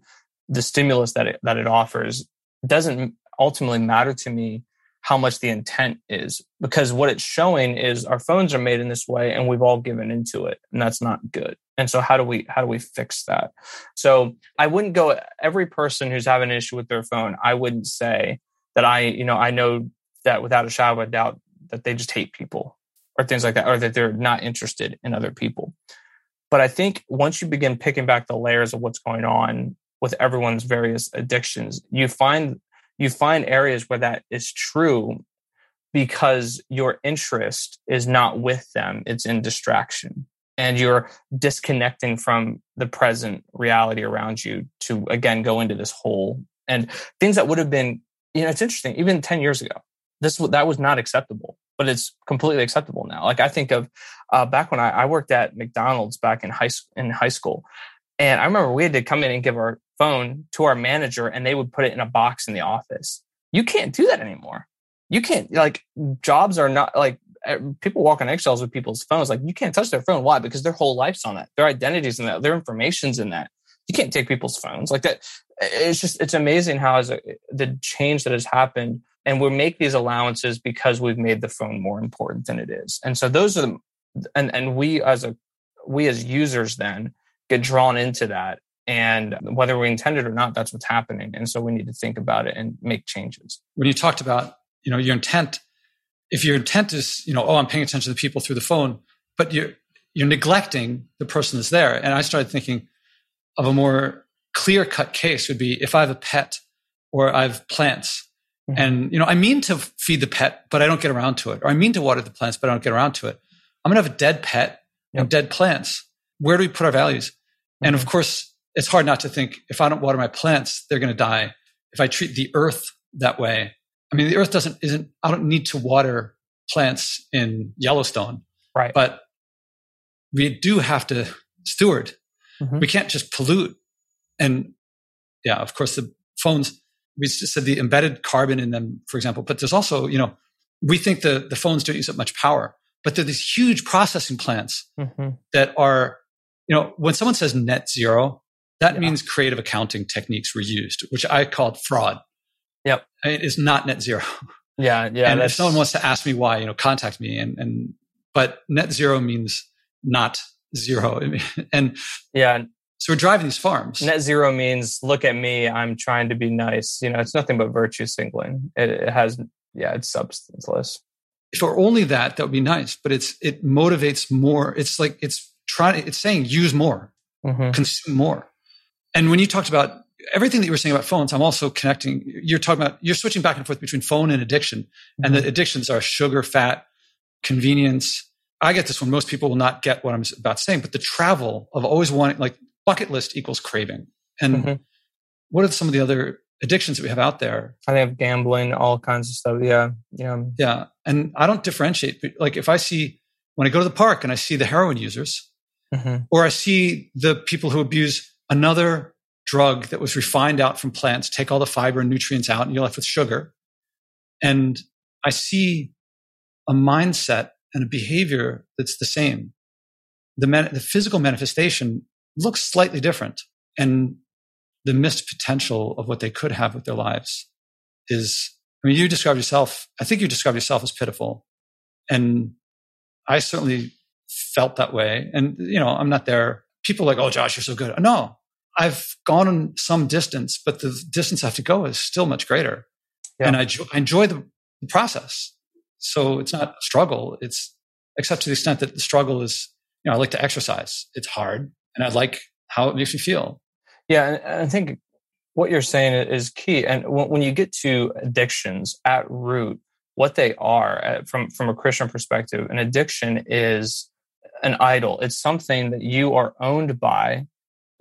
the stimulus that it, that it offers, doesn't ultimately matter to me how much the intent is because what it's showing is our phones are made in this way and we've all given into it and that's not good. And so how do we how do we fix that? So i wouldn't go every person who's having an issue with their phone i wouldn't say that i you know i know that without a shadow of a doubt that they just hate people or things like that or that they're not interested in other people. But I think once you begin picking back the layers of what's going on with everyone's various addictions, you find you find areas where that is true because your interest is not with them, it's in distraction. And you're disconnecting from the present reality around you to again go into this hole and things that would have been, you know, it's interesting, even 10 years ago, this that was not acceptable but it's completely acceptable now. Like I think of uh, back when I, I, worked at McDonald's back in high in high school, and I remember we had to come in and give our phone to our manager, and they would put it in a box in the office. You can't do that anymore. You can't like jobs are not like people walk on eggshells with people's phones. Like you can't touch their phone. Why? Because their whole life's on that. Their identities in that. Their information's in that. You can't take people's phones like that. It's just it's amazing how as a, the change that has happened, and we make these allowances because we've made the phone more important than it is. And so those are the and and we as a we as users then get drawn into that and whether we intend it or not that's what's happening. And so we need to think about it and make changes. When you talked about you know your intent if your intent is you know oh i'm paying attention to the people through the phone but you're you're neglecting the person that's there. And i started thinking of a more clear cut case would be if i have a pet or i have plants. Mm-hmm. and you know i mean to feed the pet but i don't get around to it. Or i mean to water the plants but i don't get around to it. I'm going to have a dead pet yep. and dead plants. Where do we put our values? Mm-hmm. and of course it's hard not to think if i don't water my plants they're going to die if i treat the earth that way I mean, the earth doesn't, isn't, I don't need to water plants in Yellowstone. Right. But we do have to steward. Mm-hmm. We can't just pollute. And yeah, of course, the phones, we said the embedded carbon in them, for example, but there's also, you know, we think the, the phones don't use up much power, but there are these huge processing plants mm-hmm. that are, you know, when someone says net zero, that yeah. means creative accounting techniques were used, which I called fraud. Yep. It is not net zero. Yeah. Yeah. And if someone wants to ask me why, you know, contact me. And, and, but net zero means not zero. [laughs] and yeah. So we're driving these farms. Net zero means look at me. I'm trying to be nice. You know, it's nothing but virtue signaling. It, it has, yeah, it's substanceless. If it were only that, that would be nice. But it's, it motivates more. It's like, it's trying, it's saying use more, mm-hmm. consume more. And when you talked about everything that you were saying about phones, I'm also connecting. You're talking about, you're switching back and forth between phone and addiction. Mm-hmm. And the mm-hmm. addictions are sugar, fat, convenience. I get this one. Most people will not get what I'm about saying, but the travel of always wanting, like bucket list equals craving. And mm-hmm. what are some of the other addictions that we have out there? I think gambling, all kinds of stuff. Yeah. Yeah. Yeah. And I don't differentiate. Like if I see, when I go to the park and I see the heroin users, mm-hmm. or I see the people who abuse another drug that was refined out from plants, take all the fiber and nutrients out, and you're left with sugar. And I see a mindset and a behavior that's the same. The, man, the physical manifestation looks slightly different. And the missed potential of what they could have with their lives is, I mean, you described yourself, I think you described yourself as pitiful. And I certainly felt that way. And, you know, I'm not there. People are like, oh, Josh, you're so good. No, I've gone some distance, but the distance I have to go is still much greater. Yeah. And I, I enjoy the, the process. So it's not a struggle. It's except to the extent that the struggle is, you know, I like to exercise. It's hard and I like how it makes me feel. Yeah. And I think what you're saying is key. And when you get to addictions at root, what they are uh, from, from a Christian perspective, an addiction is an idol. It's something that you are owned by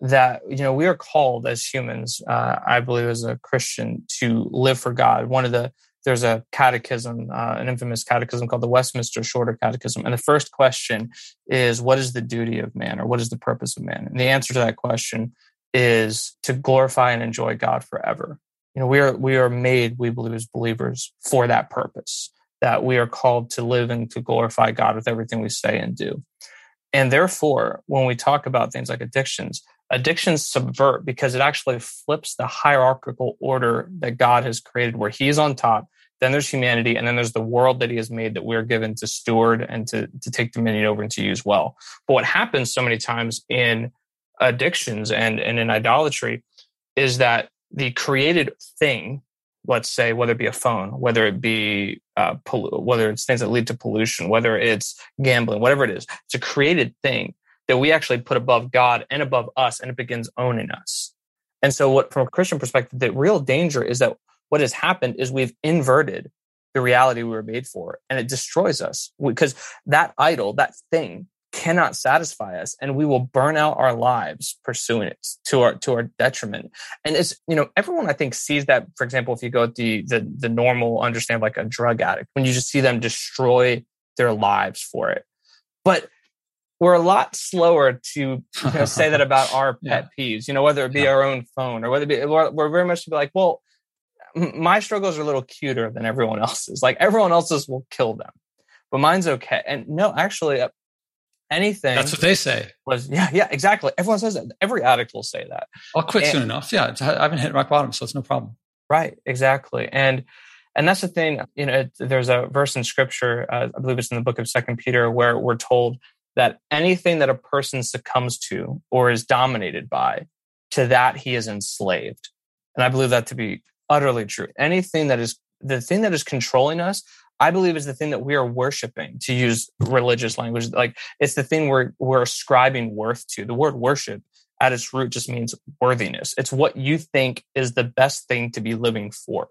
that you know we are called as humans uh, i believe as a christian to live for god. One of the there's a catechism uh, an infamous catechism called the westminster shorter catechism. And the first question is what is the duty of man or what is the purpose of man? And the answer to that question is to glorify and enjoy god forever. You know we are we are made we believe as believers for that purpose that we are called to live and to glorify god with everything we say and do and therefore when we talk about things like addictions addictions subvert because it actually flips the hierarchical order that God has created, where He is on top, then there's humanity, and then there's the world that He has made that we're given to steward and to, to take dominion over and to use well. But what happens so many times in addictions and, and in idolatry is that the created thing, let's say, whether it be a phone, whether it be uh, pollu- whether it's things that lead to pollution, whether it's gambling, whatever it is, it's a created thing that we actually put above God and above us, and it begins owning us. And so, what from a Christian perspective, the real danger is that what has happened is we've inverted the reality we were made for, and it destroys us because that idol, that thing, cannot satisfy us, and we will burn out our lives pursuing it to our to our detriment. And it's you know everyone I think sees that. For example, if you go at the the the normal understand like a drug addict, when you just see them destroy their lives for it, but we're a lot slower to you know, say that about our [laughs] pet yeah. peeves, you know, whether it be yeah. our own phone or whether it be, we're, we're very much to be like, well, my struggles are a little cuter than everyone else's. Like everyone else's will kill them. but mine's okay. And no, actually, uh, anything. That's what they say. Was yeah, yeah, exactly. Everyone says that. Every addict will say that. I'll quit and, soon enough. Yeah, I haven't hit rock bottom, so it's no problem. Right, exactly. And and that's the thing. You know, it, there's a verse in Scripture. Uh, I believe it's in the book of Second Peter, where we're told that anything that a person succumbs to or is dominated by, to that he is enslaved. And I believe that to be utterly true. Anything that is the thing that is controlling us, I believe is the thing that we are worshiping, to use religious language. Like it's the thing we're we're ascribing worth to. The word worship at its root just means worthiness. It's what you think is the best thing to be living for.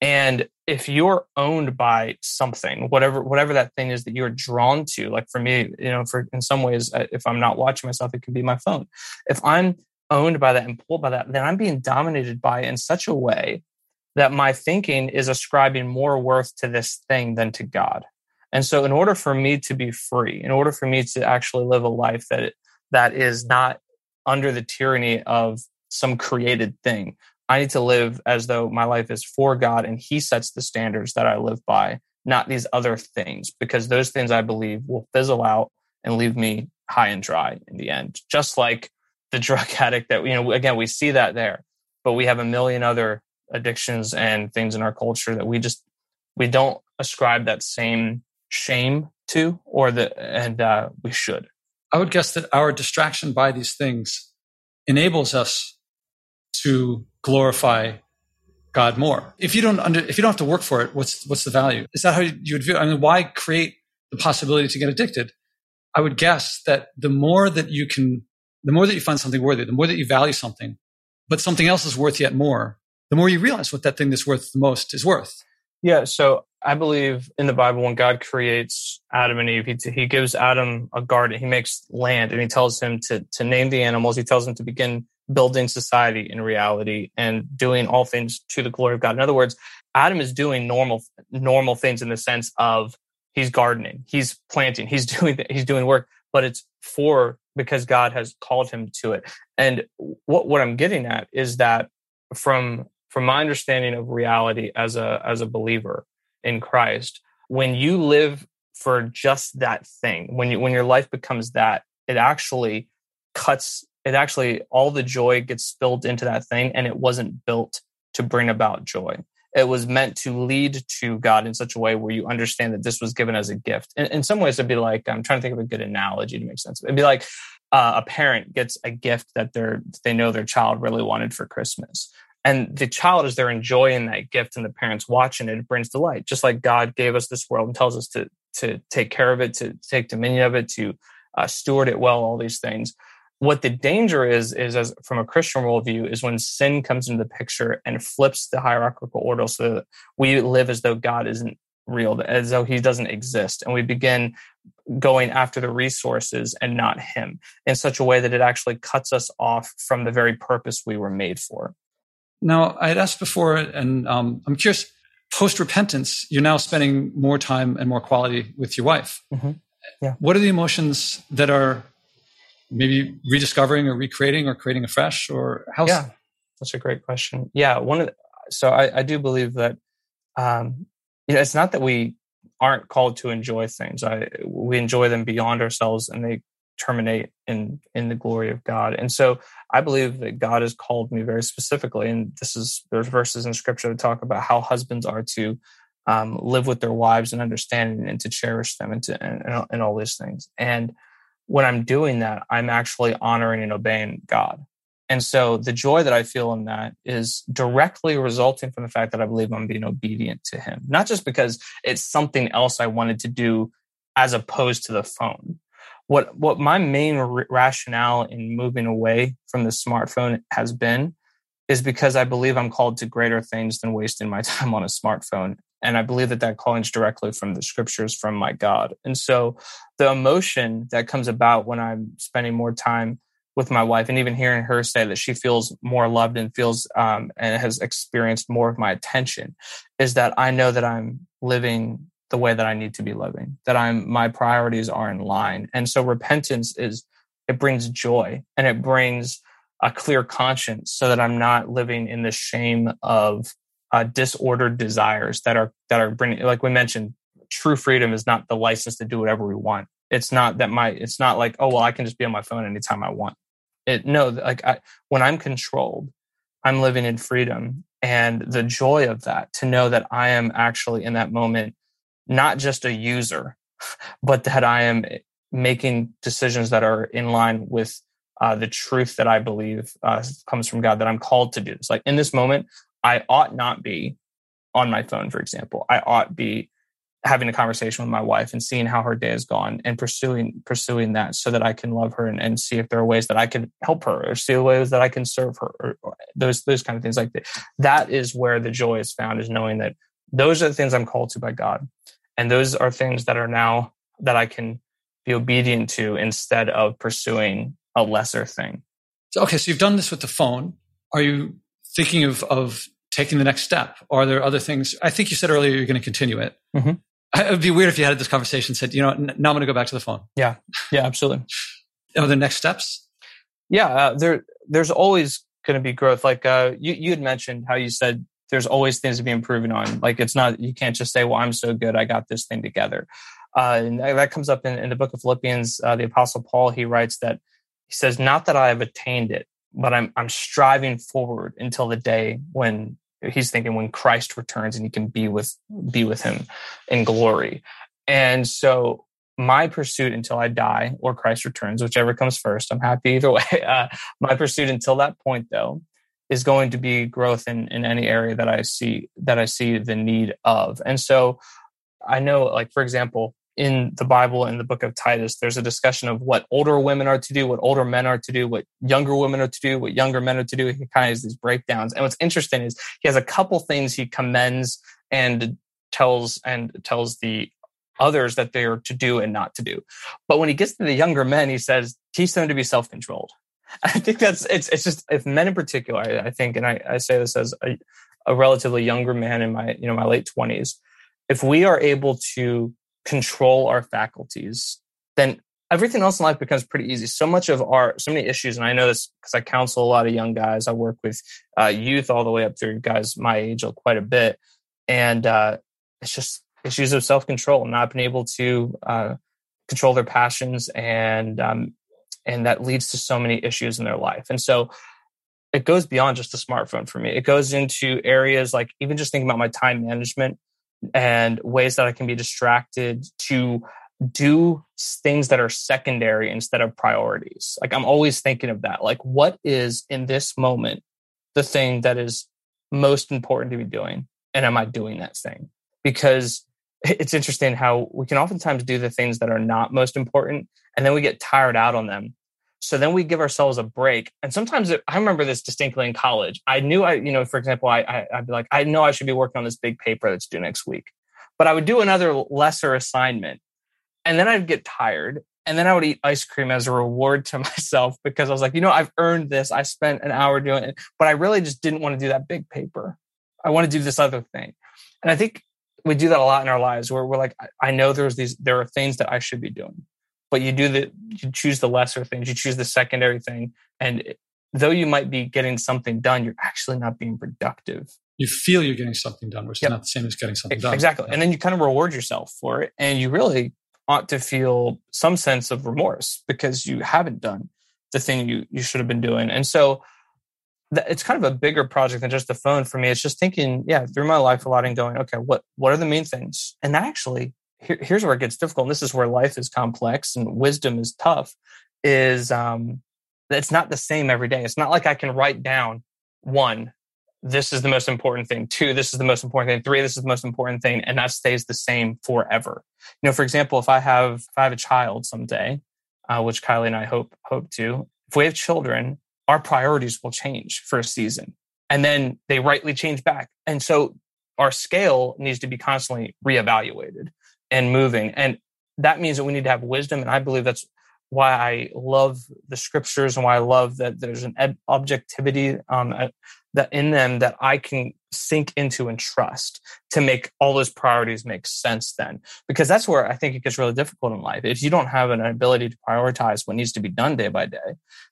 And if you're owned by something, whatever whatever that thing is that you're drawn to, like for me, you know, for in some ways, if I'm not watching myself, it can be my phone. If I'm owned by that and pulled by that, then I'm being dominated by it in such a way that my thinking is ascribing more worth to this thing than to God. And so, in order for me to be free, in order for me to actually live a life that that is not under the tyranny of some created thing, I need to live as though my life is for God and He sets the standards that I live by, not these other things, because those things I believe will fizzle out and leave me high and dry in the end. Just like the drug [laughs] addict that, you know, again, we see that there, but we have a million other addictions and things in our culture that we just, we don't ascribe that same shame to or the, and uh, we should. I would guess that our distraction by these things enables us to glorify God more. If you don't under, if you don't have to work for it, what's what's the value? Is that how you would view it? I mean, why create the possibility to get addicted? I would guess that the more that you can, the more that you find something worthy, the more that you value something, but something else is worth yet more, the more you realize what that thing that's worth the most is worth. Yeah. So I believe in the Bible when God creates Adam and Eve, he, he gives Adam a garden, he makes land, and he tells him to to name the animals. He tells him to begin building society in reality and doing all things to the glory of God. In other words, Adam is doing normal normal things in the sense of he's gardening, he's planting, he's [laughs] doing he's doing work, but it's for because God has called him to it. And what what I'm getting at is that from from my understanding of reality as a as a believer in Christ, when you live for just that thing, when you when your life becomes that, it actually cuts it actually all the joy gets spilled into that thing and it wasn't built to bring about joy. It was meant to lead to god in such a way where you understand that this was given as a gift. In, in some ways it'd be like i'm trying to think of a good analogy to make sense. It'd be like uh, a parent gets a gift that they're they know their child really wanted for christmas and the child is they're enjoying that gift and the parents watching it it brings delight just like god gave us this world and tells us to to take care of it to take dominion of it to uh, steward it well all these things. What the danger is is as from a christian worldview is when sin comes into the picture and flips the hierarchical order so that we live as though god isn't real as though he doesn't exist and we begin going after the resources and not him in such a way that it actually cuts us off from the very purpose we were made for now i had asked before and um, i'm curious post repentance you're now spending more time and more quality with your wife mm-hmm. yeah. what are the emotions that are maybe rediscovering or recreating or creating afresh or how yeah that's a great question yeah one of the, so I, I do believe that um you know it's not that we aren't called to enjoy things i we enjoy them beyond ourselves and they terminate in in the glory of god and so i believe that god has called me very specifically and this is there's verses in scripture that talk about how husbands are to um, live with their wives and understand and to cherish them and to and, and all these things and when I'm doing that, I'm actually honoring and obeying God. And so the joy that I feel in that is directly resulting from the fact that I believe I'm being obedient to Him, not just because it's something else I wanted to do as opposed to the phone. What, what my main r- rationale in moving away from the smartphone has been is because I believe I'm called to greater things than wasting my [laughs] time on a smartphone. And I believe that that calling is directly from the scriptures from my God. And so the emotion that comes about when I'm spending more time with my wife and even hearing her say that she feels more loved and feels um, and has experienced more of my attention is that I know that I'm living the way that I need to be living, that I'm my priorities are in line. And so repentance is it brings joy and it brings a clear conscience so that I'm not living in the shame of uh, disordered desires that are that are bringing like we mentioned true freedom is not the license to do whatever we want. It's not that my, it's not like, oh, well, I can just be on my phone anytime I want. It, no, like I, when I'm controlled, I'm living in freedom and the joy of that to know that I am actually in that moment, not just a user, but that I am making decisions that are in line with uh, the truth that I believe uh, comes from God that I'm called to do. It's like in this moment, I ought not be on my phone, for example. I ought be having a conversation with my wife and seeing how her day has gone and pursuing pursuing that so that I can love her and, and see if there are ways that I can help her or see the ways that I can serve her or, or those those kind of things like that. That is where the joy is found is knowing that those are the things I'm called to by God. And those are things that are now that I can be obedient to instead of pursuing a lesser thing. Okay, so you've done this with the phone. Are you thinking of of taking the next step? Are there other things? I think you said earlier you're going to continue it. Mm-hmm. It would be weird if you had this conversation and said, you know, now I'm going to go back to the phone. Yeah, yeah, absolutely. Are there next steps? Yeah, uh, there. There's always going to be growth. Like uh, you, you had mentioned how you said there's always things to be improving on. Like it's not you can't just say, well, I'm so good, I got this thing together. Uh, and that comes up in, in the book of Philippians. Uh, the Apostle Paul he writes that he says, "Not that I have attained it, but I'm I'm striving forward until the day when he's thinking when Christ returns and he can be with be with him in glory. And so my pursuit until I die or Christ returns, whichever comes first, I'm happy either [laughs] way. Uh, my pursuit until that point, though, is going to be growth in, in any area that I see that I see the need of. And so I know, like for example, in the Bible, in the book of Titus, there's a discussion of what older women are to do, what older men are to do, what younger women are to do, what younger men are to do. He kind of has these breakdowns. And what's interesting is he has a couple things he commends and tells and tells the others that they are to do and not to do. But when he gets to the younger men, he says, teach them to be self-controlled. I think that's it's it's just if men in particular, I, I think, and I, I say this as a, a relatively younger man in my you know my late twenties, if we are able to control our faculties, then everything else in life becomes pretty easy. So much of our, so many issues, and I know this because I counsel a lot of young guys. I work with uh, youth all the way up through guys my age quite a bit. And uh, it's just issues of self control, not being able to uh, control their passions. And, um, and that leads to so many issues in their life. And so it goes beyond just the smartphone for me. It goes into areas like even just thinking about my time management and ways that I can be distracted to do things that are secondary instead of priorities. Like I'm always thinking of that. Like, what is in this moment the thing that is most important to be doing? And am I doing that thing? Because [laughs] it's interesting how we can oftentimes do the things that are not most important and then we get tired out on them so then we give ourselves a break. And sometimes it, I remember this distinctly in college. I knew I, you know, for example, I, I, I'd be like, I know I should be working on this big paper that's due next week, but I would do another lesser assignment and then I'd get tired. And then I would eat ice cream as a reward to [laughs] myself because I was like, you know, I've earned this. I spent an hour doing it, but I really just didn't want to do that big paper. I want to do this other thing. And I think we do that a lot in our lives where we're like, I know there's these, there are things that I should be doing. But you do the you choose the lesser things you choose the secondary thing and though you might be getting something done you're actually not being productive. You feel you're getting something done which yep. is not the same as getting something done. exactly. And then you kind of reward yourself for it and you really ought to feel some sense of remorse because you haven't done the thing you you should have been doing. And so it's kind of a bigger project than just the phone for me it's just thinking yeah through my life a lot and going okay what what are the main things and actually here, here's where it gets difficult. And this is where life is complex and wisdom is tough. Is um, it's not the same every day. It's not like I can write down one, this is the most important thing. Two, this is the most important thing. Three, this is the most important thing, and that stays the same forever. You know, for example, if I have if I have a child someday, uh, which Kylie and I hope hope to, if we have children, our priorities will change for a season, and then they rightly change back. And so our scale needs to be constantly reevaluated and moving. And that means that we need to have wisdom. And I believe that's why I love the scriptures and why I love that there's an objectivity um, that in them that I can sink into and trust to make all those priorities make sense then. Because that's where I think it gets really difficult in life. If you don't have an ability to prioritize what needs to be done day by day,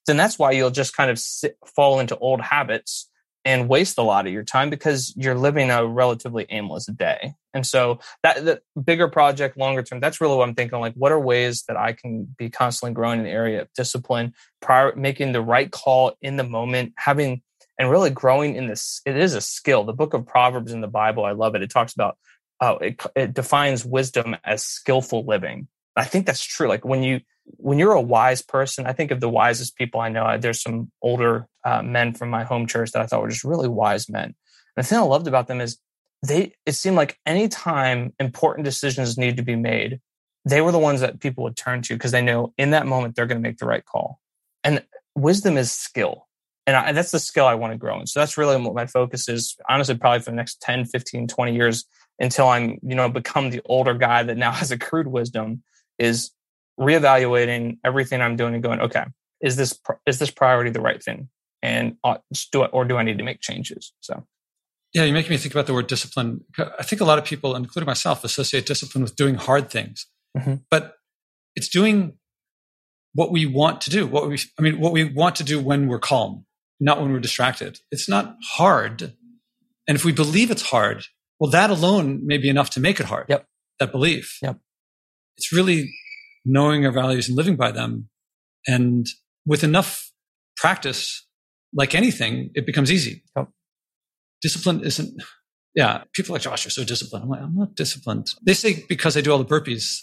then that's why you'll just kind of sit, fall into old habits and waste a lot of your time because you're living a relatively aimless day. And so that the bigger project, longer term, that's really what I'm thinking. Like, what are ways that I can be constantly growing in the area of discipline, prior, making the right call in the moment, having and really growing in this. It is a skill. The book of Proverbs in the Bible, I love it. It talks about uh, it, it defines wisdom as skillful living. I think that's true. Like when you when you're a wise person, I think of the wisest people I know. There's some older uh, men from my home church that I thought were just really wise men. And the thing I loved about them is they. It seemed like anytime important decisions need to be made, they were the ones that people would turn to because they know in that moment they're going to make the right call. And wisdom is skill. And, I, and that's the skill I want to grow in. So that's really what my focus is. Honestly, probably for the next 10, 15, 20 years until I'm, you know, become the older guy that now [laughs] has accrued wisdom is reevaluating everything I'm doing and going, okay, is this is this priority the right thing? And uh, do it, or do I need to make changes? So, yeah, you're making me think about the word discipline. I think a lot of people, including myself, associate discipline with doing hard things, mm-hmm. but it's doing what we want to do. What we, I mean, what we want to do when we're calm, not when we're distracted. It's not hard, and if we believe it's hard, well, that alone may be enough to make it hard. Yep. That belief. Yep. It's really knowing our values and living by them. And with enough practice, like anything, it becomes easy. Yep. Discipline isn't, yeah, people like, Josh, you're so disciplined. I'm like, I'm not disciplined. They say because I do all the burpees,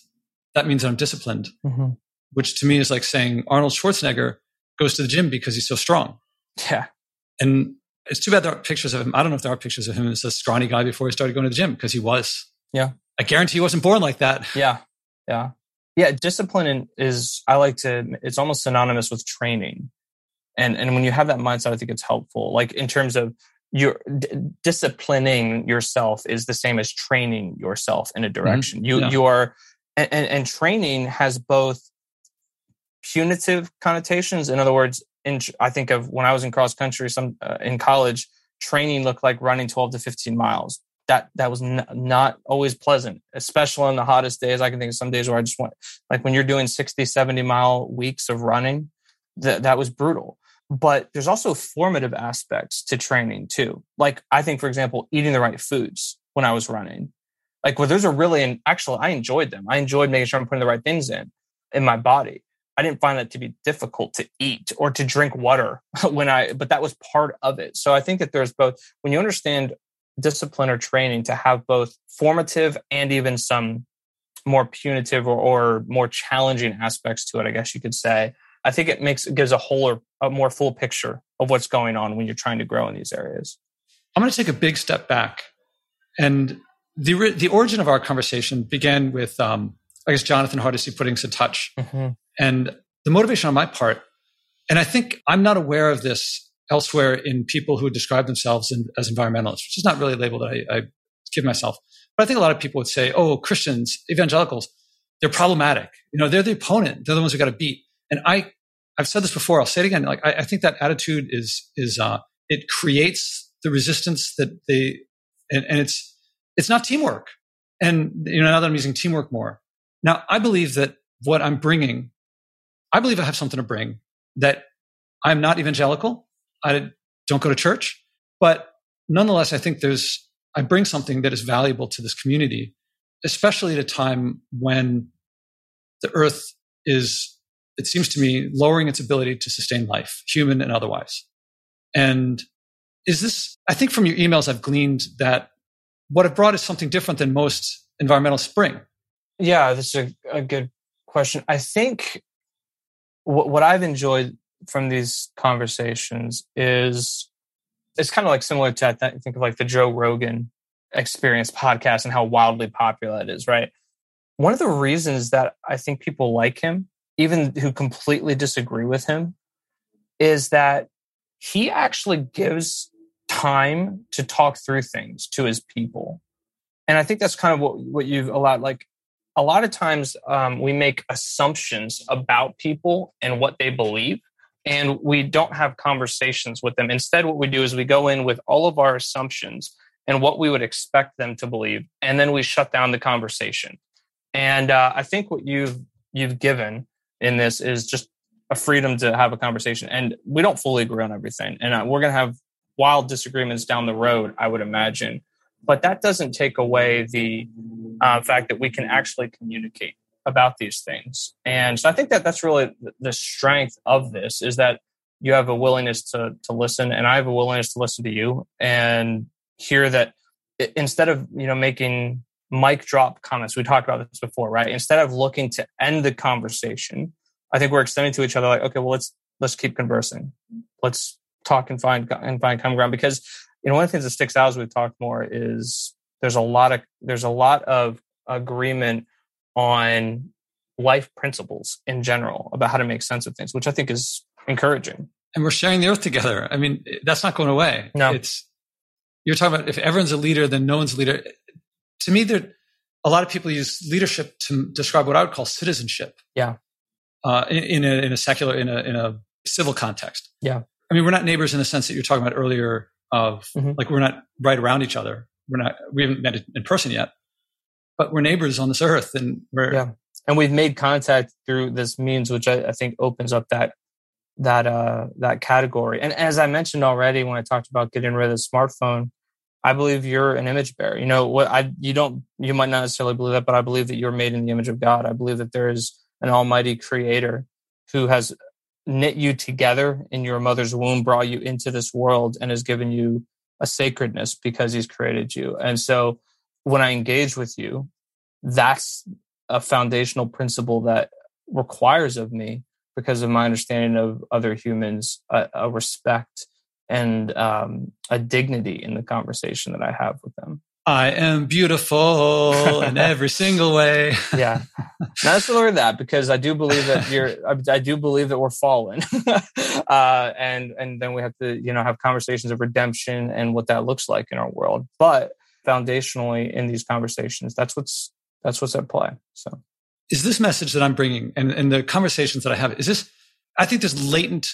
that means I'm disciplined, mm-hmm. which to me is like saying Arnold Schwarzenegger goes to the gym because he's so strong. Yeah. And it's too bad there are pictures of him. I don't know if there are pictures of him as a scrawny guy before he started going to the gym because he was. Yeah. I guarantee he wasn't born like that. Yeah. Yeah. Yeah. Discipline is, I like to, it's almost synonymous with training. And, and when you have that mindset, I think it's helpful. Like in terms of your d- disciplining yourself is the same as training yourself in a mm-hmm. direction. Mm-hmm. You, yeah. you are, and, and training has both punitive connotations. In other words, in, I think of when I was in cross country, some uh, in college, training looked like running 12 to 15 miles. That that was n- not always pleasant, especially on the hottest days. I can think of some days where I just went like when you're doing 60, 70 mile weeks of running, that that was brutal. But there's also formative aspects to training too. Like I think, for example, eating the right foods when I was running. Like well, those are really and actually I enjoyed them. I enjoyed making sure I'm putting the right things in in my body I didn't find that to be difficult to eat or to drink water [laughs] when I, but that was part of it. So I think that there's both, when you understand discipline or training to have both formative and even some more punitive or, or more challenging aspects to it, I guess you could say. I think it makes, it gives a whole or a more full picture of what's going on when you're trying to grow in these areas. I'm going to take a big step back. And the, the origin of our conversation began with, um, I guess, Jonathan Hardesty putting us in touch. Mm-hmm and the motivation on my part, and I think I'm not aware of this elsewhere in people who describe themselves in, as environmentalists, which is not really a label that I, I give myself. But I think a lot of people would say, oh, Christians, evangelicals, they're problematic. You know, they're the opponent. They're the ones who got to beat. And I, I've said this before. I'll say it again. Like, I, I think that attitude is, is, uh, it creates the resistance that they, and, and it's, it's not teamwork. And, you know, now that I'm using teamwork more. Now, I believe that what I'm bringing I believe I have something to bring that I'm not evangelical. I don't go to church, but nonetheless, I think there's, I bring something that is valuable to this community, especially at a time when the earth is, it seems to me, lowering its ability to sustain life, human and otherwise. And is this, I think from your emails, I've gleaned that what I've brought is something different than most environmental spring. Yeah, that's a, a good question. I think what, what I've enjoyed from these conversations is it's kind of like similar to I think of like the Joe Rogan experience podcast and how wildly popular it is, right? One of the reasons that I think people like him, even who completely disagree with him, is that he actually gives time to talk through things to his people. And I think that's kind of what, what you've allowed. Like a lot of times um, we make assumptions about people and what they believe and we don't have conversations with them. Instead what we do is we go in with all of our assumptions and what we would expect them to believe and then we shut down the conversation. And uh, i think what you've you've given in this is just a freedom to have a conversation and we don't fully agree on everything and uh, we're going to have wild disagreements down the road, I would imagine. But that doesn't take away the uh, fact that we can actually communicate about these things. And so I think that that's really the strength of this is that you have a willingness to to listen, and I have a willingness to listen to you and hear that instead of you know making mic drop comments, we talked about this before, right? Instead of looking to end the conversation, I think we're extending to each other like, okay, well let's let's keep conversing, let's talk and find and find common ground because you know one of the things that sticks out as we've talked more is there's a lot of there's a lot of agreement on life principles in general about how to make sense of things, which I think is encouraging. And we're sharing the earth together. I mean, that's not going away. No. It's you're talking about if everyone's a leader, then no one's a leader. To me, there a lot of people use leadership to describe what I would call citizenship. Yeah. Uh, in, in, a, in a secular, in a, in a civil context. Yeah. I mean, we're not neighbors in the sense that you're talking about earlier of mm-hmm. like we're not right around each other. We're not, we haven't met in person yet, but we're neighbors on this earth and we're, yeah. And we've made contact through this means, which I, I think opens up that that uh that category. And as I mentioned already when I talked about getting rid of the smartphone, I believe you're an image bearer. You know what I you don't you might not necessarily believe that, but I believe that you're made in the image of God. I believe that there is an almighty creator who has knit you together in your mother's womb, brought you into this world, and has given you a sacredness because he's created you. And so when I engage with you, that's a foundational principle that requires of me because of my understanding of other humans a, a respect and um, a dignity in the conversation that I have with them. I am beautiful [laughs] in every single way. [laughs] yeah, not similar to that because I do believe that you're. I, do believe that we're fallen, [laughs] uh, and and then we have to you know have conversations of redemption and what that looks like in our world. But foundationally, in these conversations, that's what's that's what's at play. So is this message that I'm bringing and, and the conversations that I have, is this, I think there's latent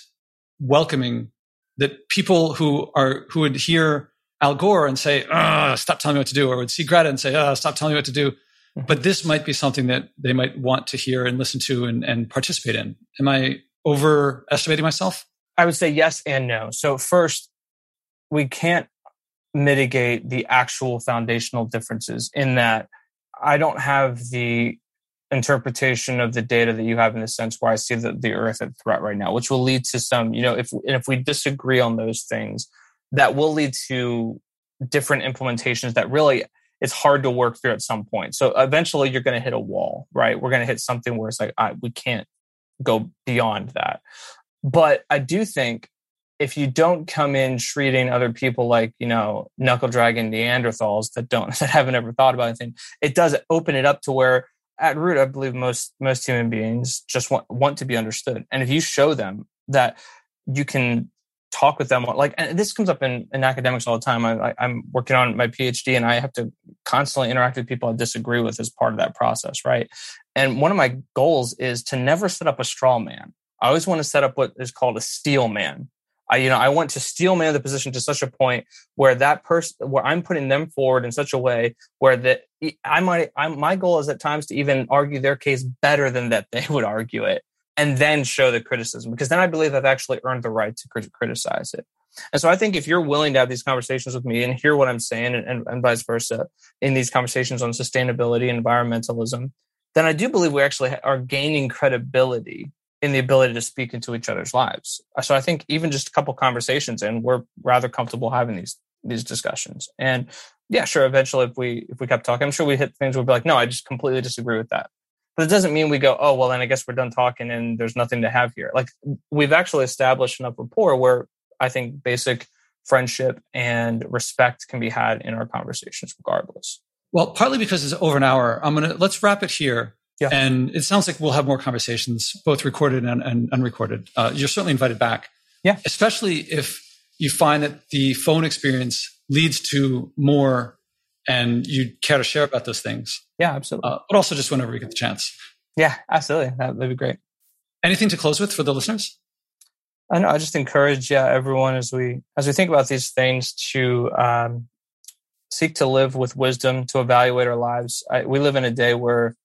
welcoming that people who are, who would hear Al Gore and say, oh, stop telling me what to do, or would see Greta and say, oh, stop telling me what to do. Mm-hmm. But this might be something that they might want to hear and listen to and, and participate in. Am I overestimating myself? I would say yes and no. So first, we can't mitigate the actual foundational differences in that I don't have the interpretation of the data that you have in the sense where I see the, the earth at threat right now, which will lead to some, you know, if if we disagree on those things, that will lead to different implementations that really it's hard to work through at some point. So eventually you're going to hit a wall, right? We're going to hit something where it's like, I, we can't go beyond that. But I do think if you don't come in treating other people like you know knuckle dragon neanderthals that don't [laughs] that haven't ever thought about anything it does open it up to where at root i believe most most human beings just want want to be understood. And if you show them that you can talk with them like and this comes up in, in academics all the time. I, i'm working on my phd and i have to constantly interact with people i disagree with as part of that process right? And one of my goals is to never set up a straw man. I always want to set up what is called a steel man I, you know, I want to steel man the position to such a point where that person, where I'm putting them forward in such a way where that I might, I, my goal is at times to even argue their case better than that they would argue it, and then show the criticism because then I believe I've actually earned the right to criticize it. And so I think if you're willing to have these conversations with me and hear what I'm saying and, and, and vice versa in these conversations on sustainability and environmentalism, then I do believe we actually are gaining credibility in the ability to speak into each other's lives. So I think even just a couple conversations and we're rather comfortable having these these discussions. And yeah, sure, eventually if we if we kept talking, I'm sure we hit things we'd be like, no, I just completely disagree with that. But it doesn't mean we go, oh well then I guess we're done talking and there's nothing to have here. Like we've actually established enough rapport where I think basic friendship and respect can be had in our conversations regardless. Well, partly because it's over an hour, I'm gonna let's wrap it here. Yeah. And it sounds like we'll have more conversations, both recorded and, and unrecorded. Uh, you're certainly invited back. Yeah. Especially if you find that the phone experience leads to more and you care to share about those things. Yeah, absolutely. Uh, but also just whenever we get the chance. Yeah, absolutely. That would be great. Anything to close with for the listeners? I know. I just encourage yeah, everyone as we as we think about these things to um, seek to live with wisdom, to evaluate our lives. I, we live in a day where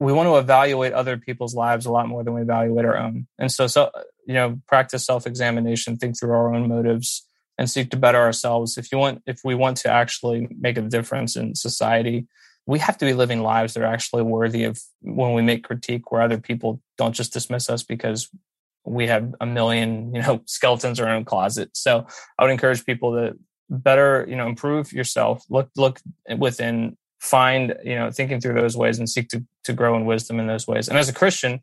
we want to evaluate other people's lives a lot more than we evaluate our own. And so, so you know, practice self examination, think through our own motives, and seek to better ourselves. If you want, if we want to actually make a difference in society, we have to be living lives that are actually worthy of when we make critique where other people don't just dismiss us because we have a million, you know, [laughs] skeletons in our own closet. So I would encourage people to better, you know, improve yourself, look, look within, find, you know, thinking through those ways and seek to, to grow in wisdom in those ways. And as a Christian, i'm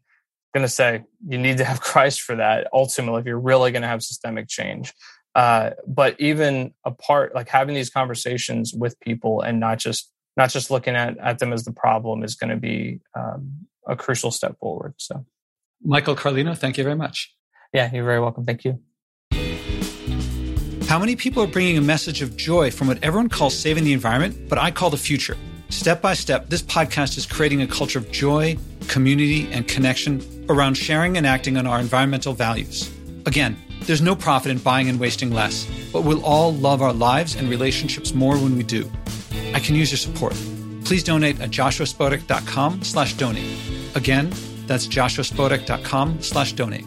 going to say you need to have [laughs] Christ for that ultimately if you're really going to have systemic change. Uh, but even apart, like having these conversations with people and not just not just looking at, at them as the problem is going to be um, a crucial step forward. So, Michael Carlino, thank you very much. Yeah, you're very welcome. Thank you. How many people are bringing a message of joy from what everyone calls saving the environment, but I call the future? Step by step, this podcast is creating a culture of joy, community, and connection around sharing and acting on our environmental values. Again, there's no profit in buying and wasting less, but we'll all love our lives and relationships more when we do. I can use your support. Please donate at joshuaspodek.com slash donate. Again, that's joshuaspodek.com slash donate.